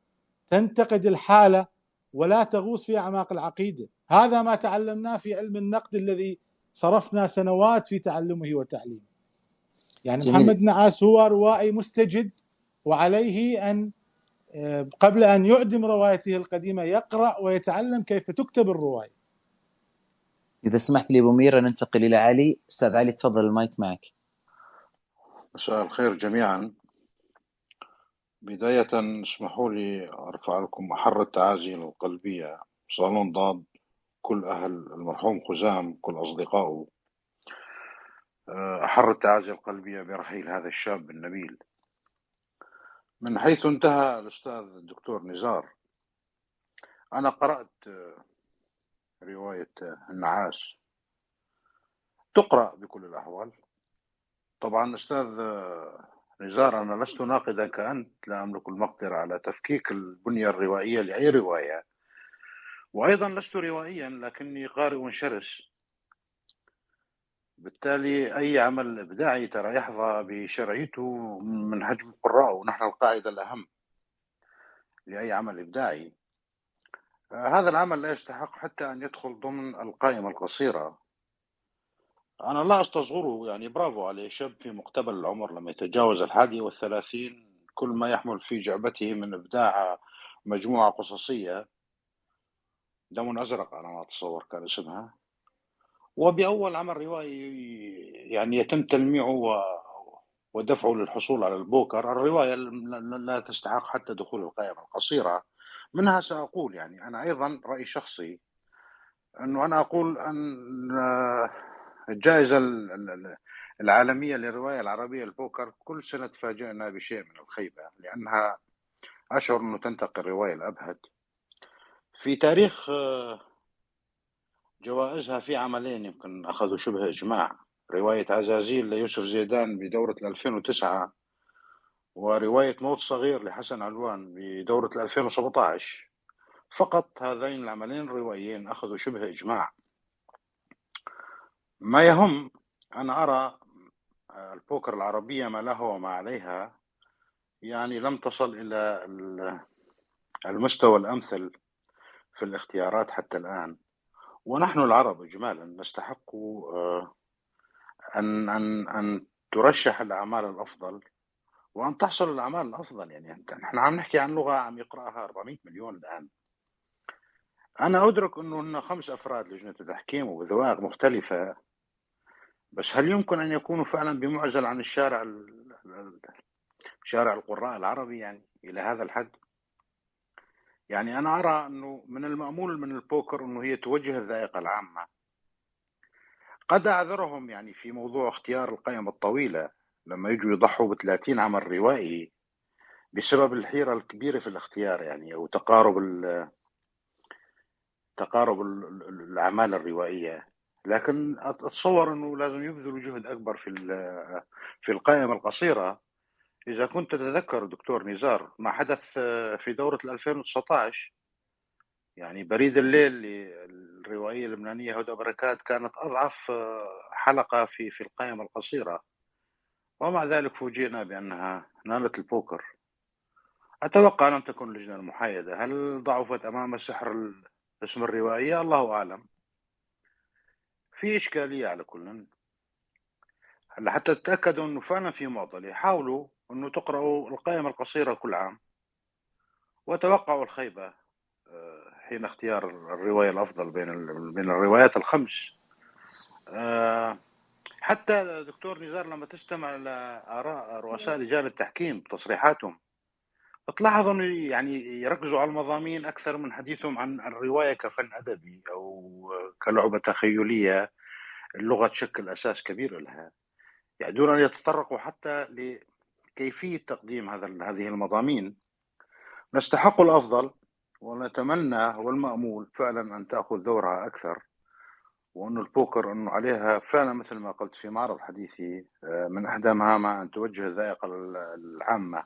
تنتقد الحالة ولا تغوص في أعماق العقيدة. هذا ما تعلمناه في علم النقد الذي صرفنا سنوات في تعلمه وتعليمه. يعني جميل. محمد نعاس هو روائي مستجد وعليه أن آه، قبل أن يعدم روايته القديمة يقرأ ويتعلم كيف تكتب الرواية. إذا سمحت لي أبو ميرا ننتقل إلى علي. أستاذ علي تفضل المايك معك. مساء الخير جميعا. بداية اسمحوا لي أرفع لكم أحر التعازي القلبية. صالون ضاد كل أهل المرحوم خزام كل أصدقائه آه، أحر التعازي القلبية برحيل هذا الشاب النبيل. من حيث انتهى الأستاذ الدكتور نزار. أنا قرأت آه، رواية النعاس. تقرأ بكل الأحوال. طبعا أستاذ آه، نزار أنا لست ناقدا كأنت لا أملك المقدرة على تفكيك البنية الروائية لأي رواية. وأيضا لست روائيا لكني قارئ شرس. بالتالي أي عمل إبداعي ترى يحظى بشرعيته من حجم القراء ونحن القاعدة الأهم لأي عمل إبداعي. هذا العمل لا يستحق حتى أن يدخل ضمن القائمة القصيرة. أنا لا أستصغره يعني برافو عليه شاب في مقتبل العمر لما يتجاوز الحادي والثلاثين كل ما يحمل في جعبته من إبداع مجموعة قصصية. دم أزرق على ما أتصور كان اسمها. وبأول عمل روائي يعني يتم تلميعه ودفعه للحصول على البوكر. الرواية لا تستحق حتى دخول القائمة القصيرة. منها سأقول يعني أنا أيضا رأي شخصي أنه أنا أقول أن الجائزة العالمية للرواية العربية البوكر كل سنة تفاجئنا بشيء من الخيبة لأنها أشعر أنه تنتقي الرواية الأبهت في تاريخ جوائزها في عملين يمكن أخذوا شبه إجماع. رواية عزازيل ليوسف زيدان بدورة 2009 ورواية موت صغير لحسن علوان بدورة 2017 فقط هذين العملين الروائيين أخذوا شبه إجماع. ما يهم أنا أرى البوكر العربية ما لها وما عليها يعني لم تصل إلى المستوى الأمثل في الاختيارات حتى الآن. ونحن العرب إجمالا نستحق آه، أن أن أن ترشح الأعمال الأفضل وأن تحصل الأعمال الأفضل. يعني نحن عم نحكي عن لغة عم يقرأها 400 مليون الآن. أنا أدرك أنه هن خمس أفراد لجنة التحكيم وبذوائق مختلفة بس هل يمكن أن يكونوا فعلا بمعزل عن الشارع شارع القراء العربي يعني إلى هذا الحد؟ يعني أنا أرى أنه من المأمول من البوكر أنه هي توجه الذائقة العامة. قد أعذرهم يعني في موضوع اختيار القائمة الطويلة لما يجوا يضحوا ب 30 عمل روائي بسبب الحيرة الكبيرة في الاختيار يعني أو تقارب تقارب الأعمال الروائية. لكن أتصور أنه لازم يبذلوا جهد أكبر في في القائمة القصيرة. إذا كنت تتذكر دكتور نزار ما حدث في دورة 2019 يعني بريد الليل للروائية اللبنانية هدى بركات كانت أضعف حلقة في في القائمة القصيرة. ومع ذلك فوجئنا بأنها نالت البوكر. أتوقع لم تكن اللجنة المحايدة. هل ضعفت أمام سحر اسم الروائية الله أعلم. في إشكالية على كل. هلا حتى تتأكدوا أنه فعلا في معضلة؟ حاولوا أنه تقرأوا القائمة القصيرة كل عام. وتوقعوا الخيبة آه، حين اختيار الرواية الأفضل بين بين الروايات الخمس. آه، حتى دكتور نزار لما تستمع لآراء رؤساء لجان التحكيم تصريحاتهم تلاحظ أنه يعني يركزوا على المضامين أكثر من حديثهم عن الرواية كفن أدبي أو كلعبة تخيلية اللغة تشكل أساس كبير لها. يعني دون أن يتطرقوا حتى لكيفيه تقديم هذا هذه المضامين. نستحق الأفضل ونتمنى والمأمول فعلا أن تأخذ دورها أكثر وانه البوكر انه عليها فعلا مثل ما قلت في معرض حديثي آه، من احدى مهامها أن توجه الذائقة العامة.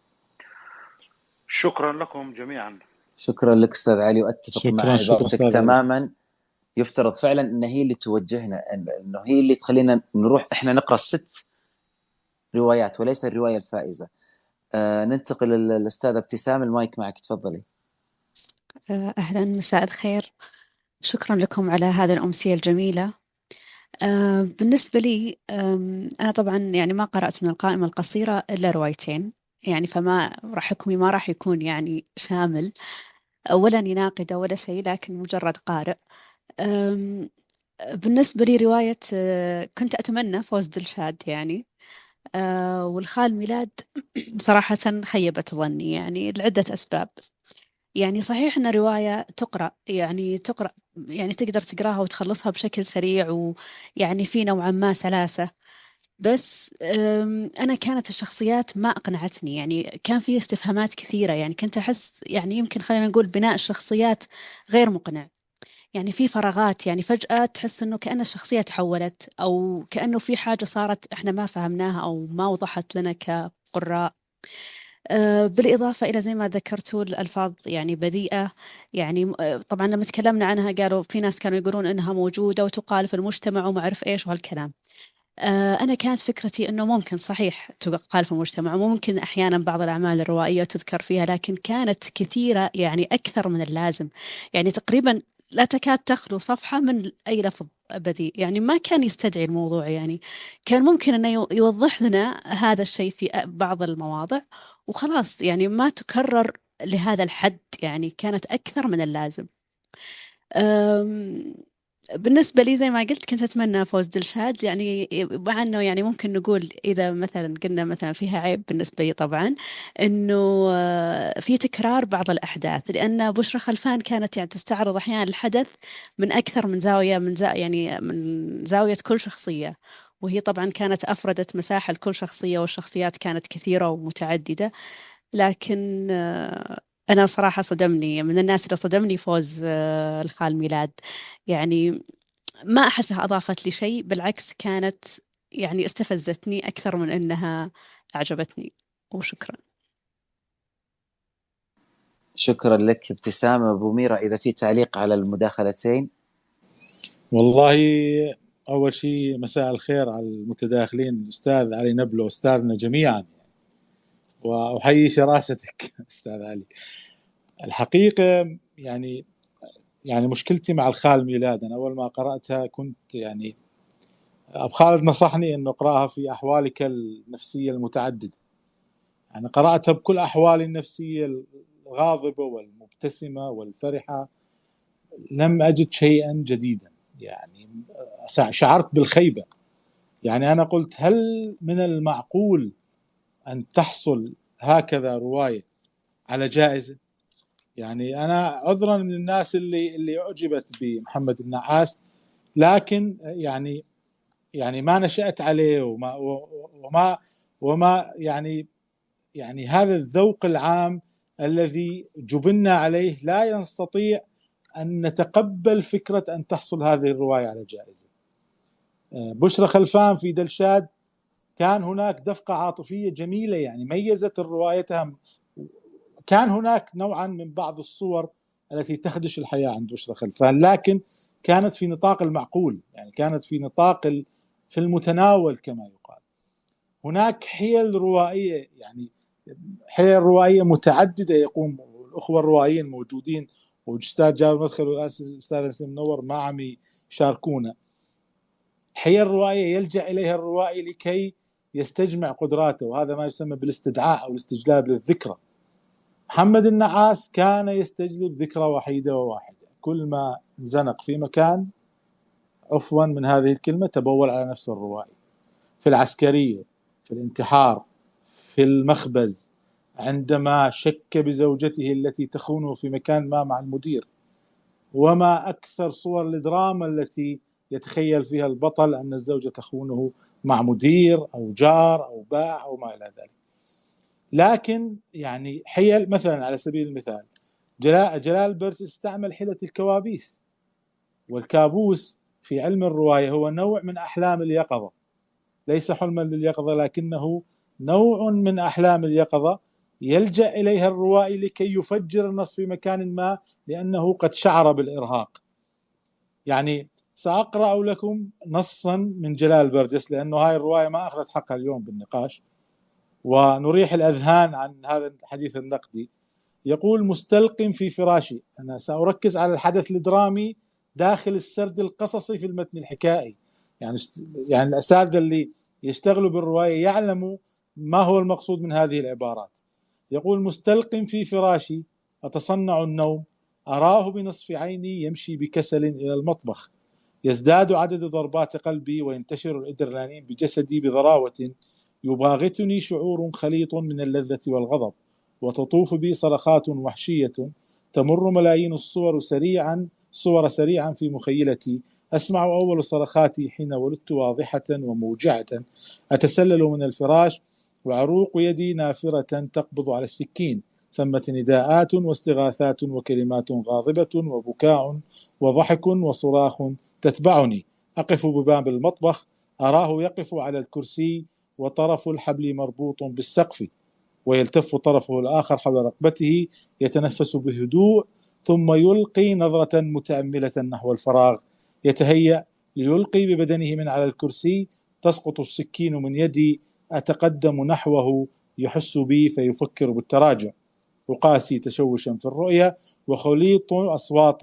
شكرا لكم جميعا. شكرا لك أستاذ علي وأتفق شكراً، مع عبارتك أستاذ. تماما. يفترض فعلا إن هي اللي توجهنا انه هي اللي تخلينا نروح إحنا نقرأ ست روايات وليس الرواية الفائزة. آه ننتقل للأستاذة ابتسام المايك معك تفضلي. آه، أهلا مساء الخير. شكرا لكم على هذه الأمسية الجميلة. آه، بالنسبة لي آم، أنا طبعا يعني ما قرأت من القائمة القصيرة إلا روايتين. يعني فما راح حكمي ما راح يكون يعني شامل. ولا ناقدة ولا شيء لكن مجرد قارئ. بالنسبة لي رواية آه، كنت أتمنى فوز دلشاد يعني. آه، والخال ميلاد صراحة خيبت ظني يعني لعدة أسباب. يعني صحيح أن رواية تقرأ يعني تقرأ يعني تقدر تقراها وتخلصها بشكل سريع ويعني في نوعا ما سلاسة. بس أنا كانت الشخصيات ما أقنعتني يعني كان في استفهامات كثيرة يعني كنت أحس يعني يمكن خلينا نقول بناء الشخصيات غير مقنع. يعني في فراغات يعني فجأة تحس إنه كأن الشخصية تحولت أو كأنه في حاجة صارت إحنا ما فهمناها أو ما وضحت لنا كقراء. آه، بالإضافة إلى زي ما ذكرتوا الألفاظ يعني بذيئة يعني آه، طبعا لما تكلمنا عنها قالوا في ناس كانوا يقولون إنها موجودة وتقال في المجتمع وما أعرف إيش وهالكلام. آه، أنا كانت فكرتي إنه ممكن صحيح تقال في المجتمع وممكن أحيانا بعض الأعمال الروائية تذكر فيها لكن كانت كثيرة يعني أكثر من اللازم. يعني تقريبا لا تكاد تخلو صفحة من أي لفظ بذيء يعني ما كان يستدعي الموضوع يعني. كان ممكن أنه يو- يوضح لنا هذا الشيء في بعض المواضع وخلاص يعني ما تكرر لهذا الحد يعني كانت أكثر من اللازم. بالنسبة لي زي ما قلت كنت أتمنى فوز دلشاد يعني مع أنه يعني ممكن نقول إذا مثلا قلنا مثلا فيها عيب بالنسبة لي طبعا أنه في تكرار بعض الأحداث لأن بشرى خلفان كانت يعني تستعرض أحيانا الحدث من أكثر من زاوية من زا يعني من زاوية كل شخصية وهي طبعا كانت أفردت مساحة لكل شخصية والشخصيات كانت كثيرة ومتعددة لكن أنا صراحة صدمني من الناس اللي صدمني فوز آه، الخال ميلاد. يعني ما أحسها أضافت لي شيء بالعكس كانت يعني استفزتني أكثر من أنها أعجبتني. وشكرا. شكرا لك ابتسام. أبو ميرا إذا في تعليق على المداخلتين؟ والله أول شيء مساء الخير على المتداخلين الأستاذ علي نبلو أستاذنا جميعا. وأحيي شراستك (laughs) أستاذ علي. الحقيقة يعني يعني مشكلتي مع الخال ميلاد أنا أول ما قرأتها كنت يعني أبو خالد نصحني إنه اقرأها في أحوالك النفسية المتعددة. يعني قرأتها بكل أحوالي النفسية الغاضبة والمبتسمة والفرحة. لم أجد شيئا جديدا. يعني شعرت بالخيبة. يعني أنا قلت هل من المعقول أن تحصل هكذا رواية على جائزة يعني أنا عذرا من الناس اللي اللي أعجبت بمحمد النعاس لكن يعني يعني ما نشأت عليه وما وما وما يعني يعني هذا الذوق العام الذي جبلنا عليه لا يستطيع أن نتقبل فكرة أن تحصل هذه الرواية على جائزة. بشرى خلفان في دلشاد كان هناك دفقة عاطفية جميلة يعني ميزت روايتها كان هناك نوعا من بعض الصور التي تخدش الحياة عند بشرى خلفان لكن كانت في نطاق المعقول يعني كانت في نطاق في المتناول كما يقال. هناك حيل روائية يعني حيل روائية متعددة يقوم الأخوة الروائيين موجودين والاستاذ جابر مدخل والاستاذ نسيم منور ما عم يشاركونا حيل روائية يلجأ إليها الروائي لكي يستجمع قدراته وهذا ما يسمى بالاستدعاء أو الاستجلاب للذكرى. محمد النعاس كان يستجلب ذكرى وحيدة وواحدة. كل ما زنق في مكان عفوا من هذه الكلمة تبول على نفسه الروائي. في العسكرية في الانتحار في المخبز عندما شك بزوجته التي تخونه في مكان ما مع المدير. وما أكثر صور الدراما التي يتخيل فيها البطل أن الزوجة تخونه مع مدير أو جار أو باع أو ما إلى ذلك. لكن يعني حيل مثلا على سبيل المثال جلال جلال برس استعمل حيلة الكوابيس والكابوس في علم الرواية هو نوع من أحلام اليقظة ليس حلما لليقظة لكنه نوع من أحلام اليقظة يلجأ إليها الروائي لكي يفجر النص في مكان ما لأنه قد شعر بالإرهاق يعني سأقرأ لكم نصا من جلال برجس لأنه هاي الرواية ما أخذت حقها اليوم بالنقاش. ونريح الأذهان عن هذا الحديث النقدي. يقول مستلق في فراشي أنا سأركز على الحدث الدرامي داخل السرد القصصي في المتن الحكائي. يعني يعني الأساتذة اللي يشتغلوا بالرواية يعلموا ما هو المقصود من هذه العبارات. يقول مستلق في فراشي أتصنع النوم أراه بنصف عيني يمشي بكسل إلى المطبخ. يزداد عدد ضربات قلبي وينتشر الإدرنالين بجسدي بضراوة يباغتني شعور خليط من اللذة والغضب وتطوف بي صرخات وحشية تمر ملايين الصور سريعا صور سريعا في مخيلتي. أسمع أول صرخاتي حين ولدت واضحة وموجعة. أتسلل من الفراش وعروق يدي نافرة تقبض على السكين. ثمة نداءات واستغاثات وكلمات غاضبة وبكاء وضحك وصراخ تتبعني. أقف بباب المطبخ أراه يقف على الكرسي وطرف الحبل مربوط بالسقف ويلتف طرفه الآخر حول رقبته يتنفس بهدوء ثم يلقي نظرة متأملة نحو الفراغ. يتهيأ ليلقي ببدنه من على الكرسي تسقط السكين من يدي أتقدم نحوه يحس بي فيفكر بالتراجع. أقاسي تشوشا في الرؤية وخليط أصوات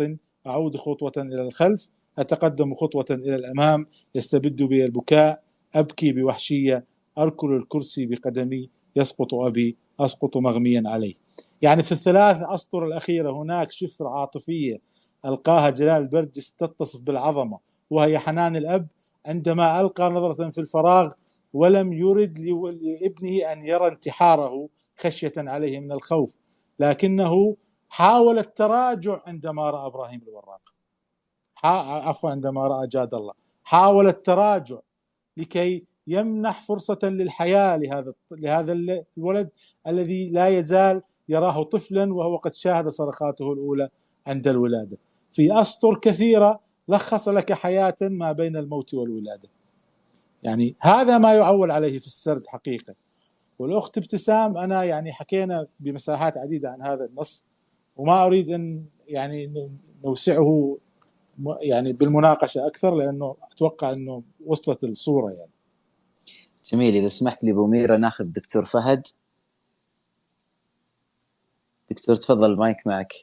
أعود خطوة إلى الخلف أتقدم خطوة إلى الأمام يستبد بي البكاء أبكي بوحشية أركل الكرسي بقدمي يسقط أبي أسقط مغميا عليه. يعني في الثلاث أسطر الأخيرة هناك شفرة عاطفية ألقاها جلال برجس تتصف بالعظمة وهي حنان الأب. عندما ألقى نظرة في الفراغ ولم يرد لابنه أن يرى انتحاره خشية عليه من الخوف. لكنه حاول التراجع عندما رأى إبراهيم الوراق. عفوا عندما رأى جاد الله. حاول التراجع لكي يمنح فرصة للحياة لهذا لهذا الولد الذي لا يزال يراه طفلا وهو قد شاهد صرخاته الأولى عند الولادة. في أسطر كثيرة لخص لك حياة ما بين الموت والولادة. يعني هذا ما يعول عليه في السرد حقيقة. والأخت ابتسام أنا يعني حكينا بمساحات عديدة عن هذا النص وما أريد أن يعني نوسعه يعني بالمناقشة أكثر لأنه أتوقع أنه وصلت الصورة يعني. جميل. إذا سمحت لي بوميرة ناخذ دكتور فهد. دكتور تفضل المايك معك.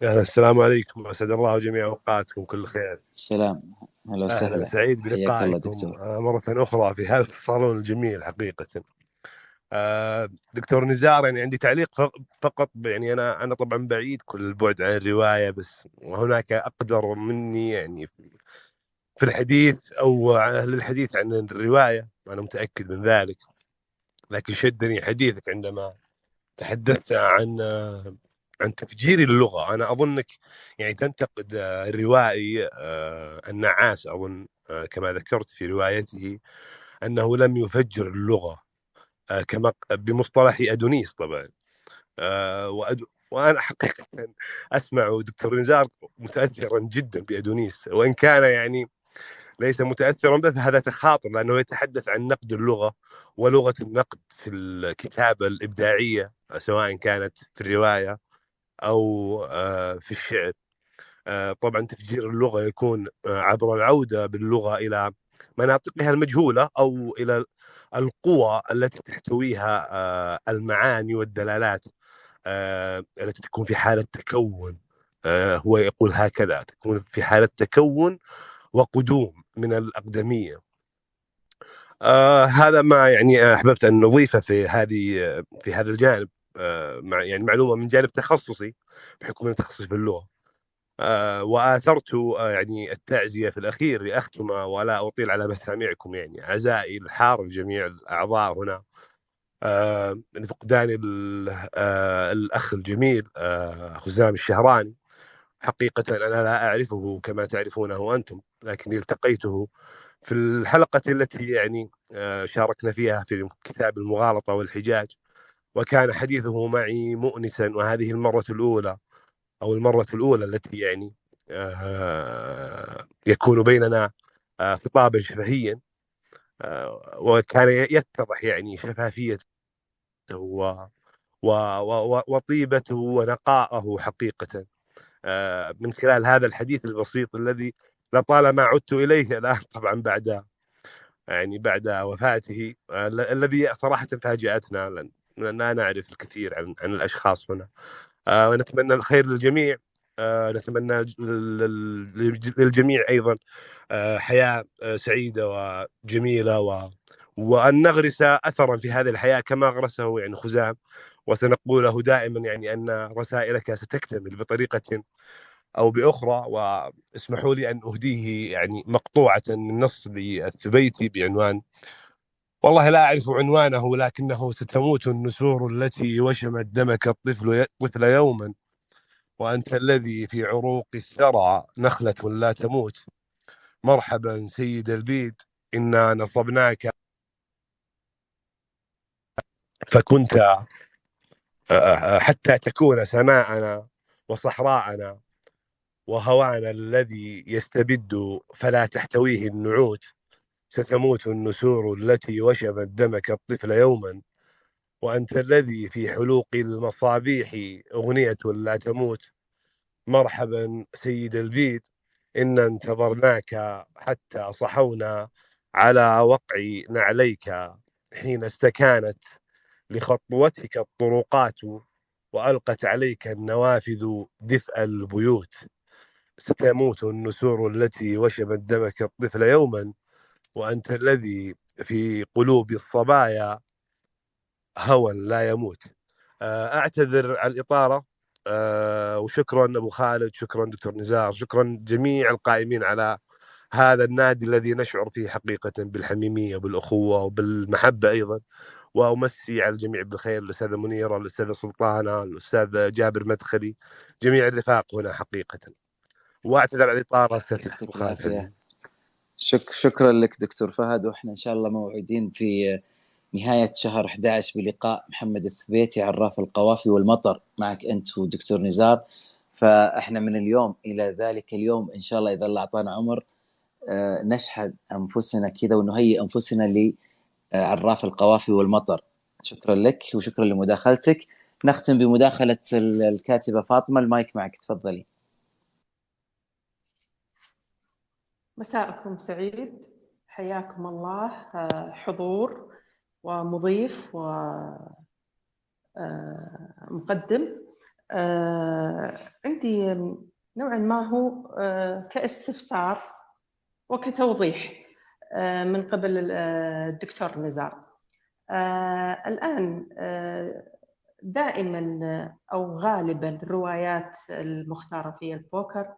يعني السلام عليكم. أسعد الله جميع أوقاتكم. كل خير. السلام أهلا وسهلا. سعيد بلقائكم. مرة أخرى في هذا الصالون الجميل حقيقة. آه، دكتور نزار يعني عندي تعليق فقط يعني أنا أنا طبعا بعيد كل البعد عن الرواية بس وهناك أقدر مني يعني في الحديث أو أهل الحديث عن الرواية أنا متأكد من ذلك. لكن شدني حديثك عندما تحدثت عن عن تفجير اللغة. أنا أظنك يعني تنتقد الروائي آه، النعاس أظن آه، كما ذكرت في روايته أنه لم يفجر اللغة. آه، كما بمصطلح أدونيس طبعا. وأد... وأنا حقيقه أسمع دكتور نزار متاثرا جدا بأدونيس. وإن كان يعني ليس متاثرا به فهذا تخاطر لأنه يتحدث عن نقد اللغة ولغة النقد في الكتابة الإبداعية سواء كانت في الرواية أو آه، في الشعر. آه، طبعا تفجير اللغة يكون آه، عبر العودة باللغة إلى مناطقها المجهولة أو إلى القوى التي تحتويها المعاني والدلالات التي تكون في حالة تكون هو يقول هكذا تكون في حالة تكون وقدوم من الأقدمية. آه هذا ما يعني أحببت أن نضيفه في هذه في هذا الجانب آه يعني معلومة من جانب تخصصي بحكم تخصصي في اللغة. آه وآثرت آه يعني التعزية في الأخير لأختم ولا أطيل على مسامعكم يعني. عزائي الحار لجميع الأعضاء هنا آه لفقدان آه الأخ الجميل آه خزام الشهراني. حقيقة أنا لا أعرفه كما تعرفونه أنتم لكني التقيته في الحلقة التي يعني آه، شاركنا فيها في كتاب المغالطة والحجاج وكان حديثه معي مؤنسا وهذه المرة الأولى. أو المرة الأولى التي يعني آه، يكون بيننا آه، خطابا شفهيا وكان يتضح يعني شفافيته و وطيبته ونقاءه حقيقة. من خلال هذا الحديث البسيط الذي لطالما عدت إليه الآن (laughs) طبعا بعد يعني بعد وفاته الذي صراحة فاجأتنا لأن لا نعرف الكثير عن عن الأشخاص هنا. ونتمنى الخير للجميع. نتمنى للجميع أيضا حياة سعيدة وجميلة و وأن نغرس أثرا في هذه الحياة كما غرسه يعني خزام. وسنقوله دائما يعني أن رسائلك ستكتمل بطريقة أو بأخرى. واسمحوا لي أن أهديه يعني مقطوعة من نص للثبيتي بعنوان والله لا أعرف عنوانه لكنه ستموت النسور التي وشمت دمك الطفل طفل يوما. وأنت الذي في عروق الثرى نخلة لا تموت. مرحبا سيد البيد إنا نصبناك. فكنت حتى تكون سماءنا وصحراءنا وهوانا الذي يستبد فلا تحتويه النعوت. ستموت النسور التي وشبت دمك الطفل يوما وأنت الذي في حلوق المصابيح أغنية لا تموت. مرحبا سيد البيت إن انتظرناك حتى صحونا على وقع نعليك حين استكانت لخطوتك الطرقات وألقت عليك النوافذ دفء البيوت. ستموت النسور التي وشبت دمك الطفل يوما وأنت الذي في قلوب الصبايا هوى لا يموت. آه، أعتذر على الإطارة. آه، وشكرا أبو خالد شكرا دكتور نزار شكرا جميع القائمين على هذا النادي الذي نشعر فيه حقيقة بالحميمية وبالأخوة وبالمحبة أيضا. وأمسي على الجميع بالخير الأستاذة منيرة الأستاذة سلطانة الأستاذ جابر مدخلي جميع الرفاق هنا حقيقة. وأعتذر على الإطارة شك شكرا لك دكتور فهد وإحنا إن شاء الله موعودين في نهاية شهر 11 بلقاء محمد الثبيتي عراف القوافي والمطر. معك أنت ودكتور نزار. فإحنا من اليوم إلى ذلك اليوم إن شاء الله إذا الله أعطانا عمر آه، نشحذ أنفسنا كذا ونهيئ أنفسنا لعراف القوافي والمطر. شكرا لك وشكرا لمداخلتك. نختم بمداخلة الكاتبة فاطمة. المايك معك تفضلي. مساءكم سعيد. حياكم الله. آه، حضور ومضيف ومقدم آه، عندي نوعا ما هو آه، كاستفسار وكتوضيح من قبل الدكتور نزار. الآن دائما أو غالبا الروايات المختارة في البوكر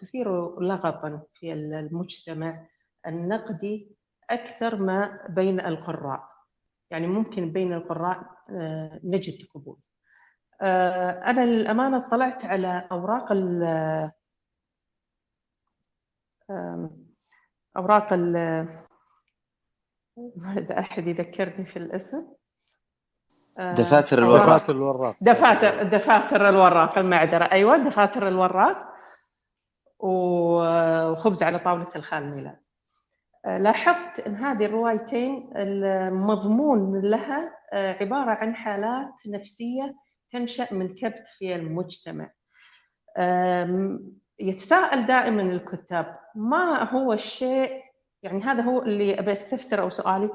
تثير لغطا في المجتمع النقدي أكثر ما بين القراء. يعني ممكن بين القراء آه، نجد قبول. آه، أنا للأمانة اطلعت على أوراق ال أوراق ال إذا أحد يذكرني في الاسم. آه، دفاتر الوراق. دفاتر الوراق. دفاتر دفاتر الوراق المعذرة. أيوة دفاتر الوراق. وخبز على طاولة الخال ميلاد لاحظت إن هذه الروايتين المضمون لها آه، عبارة عن حالات نفسية تنشأ من كبت في المجتمع. يتساءل دائما الكتاب ما هو الشيء يعني هذا هو اللي أبي أستفسره أو سؤالي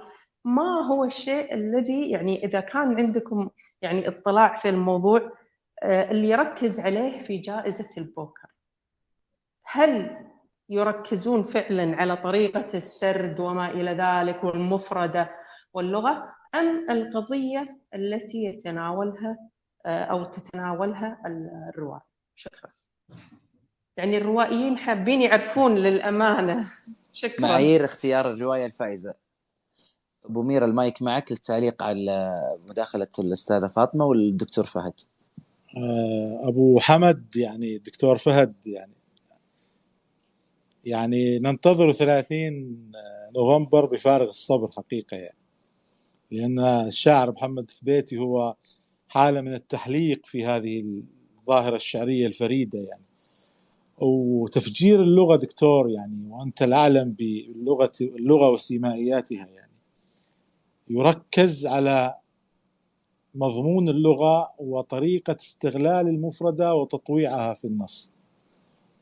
ما هو الشيء الذي يعني إذا كان عندكم يعني اطلاع في الموضوع آه، اللي يركز عليه في جائزة البوكر؟ هل يركزون فعلا على طريقة السرد وما إلى ذلك والمفردة واللغة أم القضية التي يتناولها آه، أو تتناولها الرواة شكرا. يعني الروائيين حابين يعرفون للأمانة. شكرا. معايير اختيار الرواية الفائزة. أبو مير المايك معك للتعليق على مداخلة الأستاذة فاطمة والدكتور فهد. آه، أبو حمد يعني الدكتور فهد يعني يعني ننتظر 30 نوفمبر بفارغ الصبر حقيقة يعني. لأن الشاعر محمد ثبيتي هو حالة من التحليق في هذه الظاهرة الشعرية الفريدة يعني. وتفجير اللغة دكتور يعني وأنت الأعلم باللغة اللغة وسيمائياتها يعني. يركز على مضمون اللغة وطريقة استغلال المفردة وتطويعها في النص.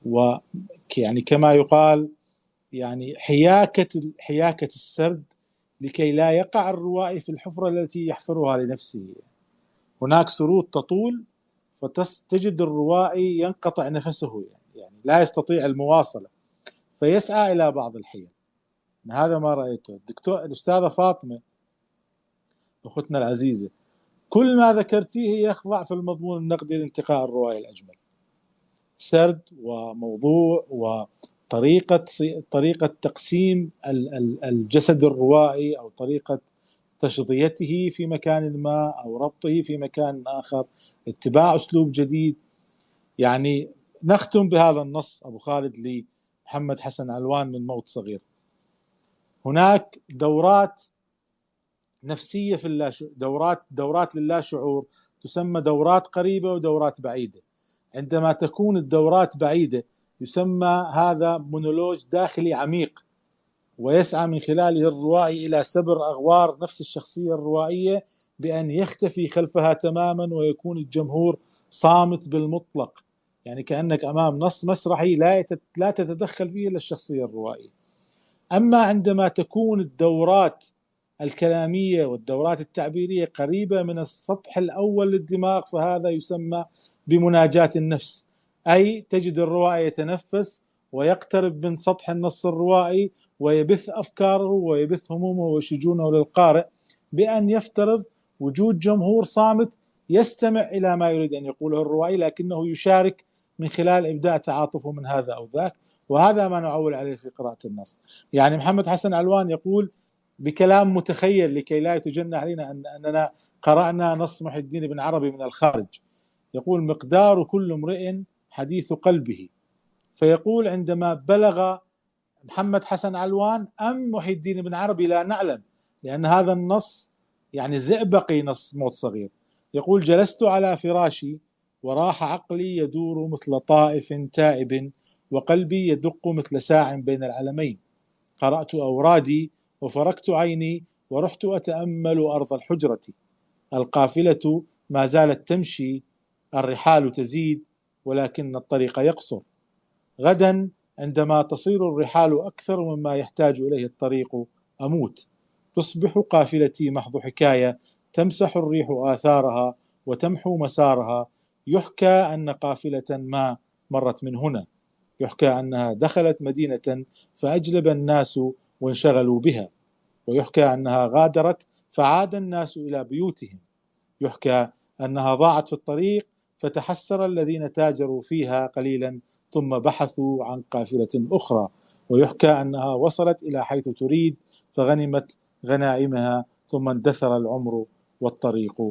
و يعني كما يقال يعني حياكة حياكة السرد لكي لا يقع الروائي في الحفرة التي يحفرها لنفسه. هناك سرود تطول فتجد الروائي ينقطع نفسه يعني يعني لا يستطيع المواصلة فيسعى إلى بعض الحيل. هذا ما رأيته. الدكتور الأستاذة فاطمة أختنا العزيزة كل ما ذكرتيه يخضع في المضمون النقدي لانتقاء الرواية الأجمل. سرد وموضوع وطريقة طريقة تقسيم الجسد الروائي أو طريقة تشظيته في مكان ما أو ربطه في مكان آخر اتباع أسلوب جديد. يعني نختم بهذا النص أبو خالد لمحمد حسن علوان من موت صغير. هناك دورات نفسية في اللا دورات دورات للا شعور تسمى دورات قريبة ودورات بعيدة. عندما تكون الدورات بعيدة يسمى هذا مونولوج داخلي عميق ويسعى من خلاله الروائي إلى سبر أغوار نفس الشخصية الروائية بأن يختفي خلفها تماما ويكون الجمهور صامت بالمطلق. يعني كأنك أمام نص مسرحي لا لا تتدخل فيه إلا الشخصية الروائية. أما عندما تكون الدورات الكلامية والدورات التعبيرية قريبة من السطح الأول للدماغ فهذا يسمى بمناجاة النفس. أي تجد الروائي يتنفس ويقترب من سطح النص الروائي ويبث أفكاره ويبث همومه وشجونه للقارئ بأن يفترض وجود جمهور صامت يستمع إلى ما يريد أن يقوله الروائي لكنه يشارك من خلال إبداء تعاطفه من هذا أو ذاك وهذا ما نعول عليه في قراءة النص. يعني محمد حسن علوان يقول بكلام متخيل لكي لا يتجنى علينا أن أننا قرأنا نص محي الدين بن عربي من الخارج. يقول مقدار كل امرئ حديث قلبه. فيقول عندما بلغ محمد حسن علوان أم محي الدين بن عربي لا نعلم لأن هذا النص يعني زئبقي نص موت صغير. يقول جلست على فراشي وراح عقلي يدور مثل طائف تائب وقلبي يدق مثل ساع بين العلمين. قرأت أورادي وفركت عيني ورحت أتأمل أرض الحجرة. القافلة ما زالت تمشي الرحال تزيد ولكن الطريق يقصر. غدا عندما تصير الرحال أكثر مما يحتاج إليه الطريق أموت. تصبح قافلتي محض حكاية تمسح الريح آثارها وتمحو مسارها. يحكى أن قافلة ما مرت من هنا. يحكى أنها دخلت مدينة فأجلب الناس وانشغلوا بها. ويحكى أنها غادرت فعاد الناس إلى بيوتهم. يحكى أنها ضاعت في الطريق فتحسر الذين تاجروا فيها قليلا ثم بحثوا عن قافلة أخرى. ويحكى أنها وصلت إلى حيث تريد فغنمت غنائمها ثم اندثر العمر والطريق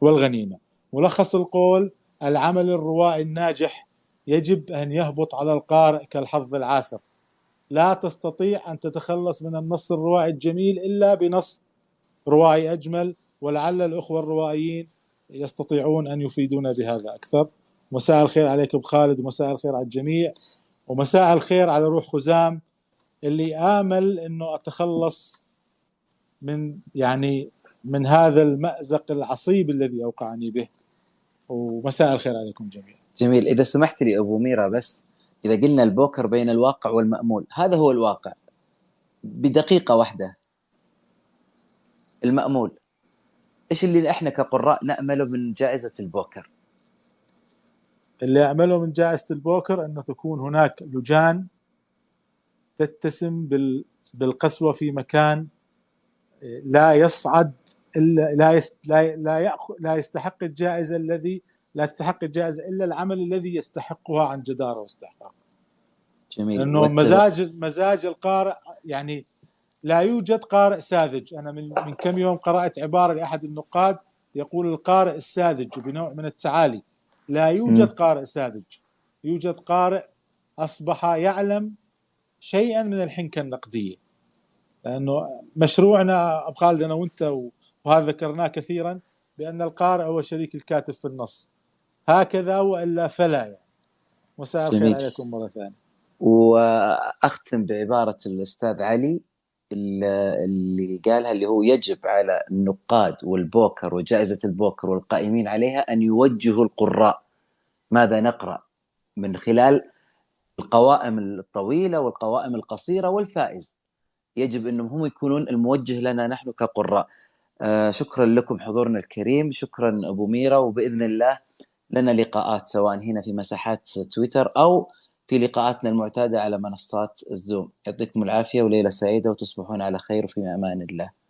والغنيمة. ملخص القول العمل الروائي الناجح يجب أن يهبط على القارئ كالحظ العاثر. لا تستطيع أن تتخلص من النص الروائي الجميل إلا بنص روائي أجمل ولعل الأخوة الروائيين يستطيعون أن يفيدونا بهذا أكثر. مساء الخير عليكم خالد ومساء الخير على الجميع ومساء الخير على روح خزام اللي آمل أنه أتخلص من يعني من هذا المأزق العصيب الذي أوقعني به. ومساء الخير عليكم جميعا. جميل. إذا سمحت لي أبو ميرا بس إذا قلنا البوكر بين الواقع والمأمول هذا هو الواقع بدقيقة واحدة. المأمول. إيش اللي إحنا كقراء نأمله من جائزة البوكر؟ اللي امله من جائزة البوكر أنه تكون هناك لجان تتسم بالقسوة في مكان لا يصعد إلا لا يست لا لا يأخذ لا يستحق الجائزة الذي لا تستحق الجائزة إلا العمل الذي يستحقها عن جدارة واستحقاق. جميل انه مزاج مزاج القارئ يعني لا يوجد قارئ ساذج. أنا من من كم يوم قرأت عبارة لأحد النقاد يقول القارئ الساذج بنوع من التعالي. لا يوجد. قارئ ساذج. يوجد قارئ أصبح يعلم شيئا من الحنكة النقدية. لأنه مشروعنا ابو خالد أنا وانت وهذا ذكرناه كثيرا بأن القارئ هو شريك الكاتب في النص. هكذا والا فلا يعني. مساء الخير عليكم مرة ثانية. وأختم بعبارة الأستاذ علي. اللي قالها اللي هو يجب على النقاد والبوكر وجائزة البوكر والقائمين عليها أن يوجهوا القراء. ماذا نقرأ؟ من خلال القوائم الطويلة والقوائم القصيرة والفائز. يجب أنهم هم يكونون الموجه لنا نحن كقراء. آه شكرا لكم حضورنا الكريم. شكرا أبو ميرا وبإذن الله لنا لقاءات سواء هنا في مساحات تويتر أو في لقاءاتنا المعتادة على منصات الزوم. يعطيكم العافية وليلة سعيدة وتصبحون على خير وفي أمان الله.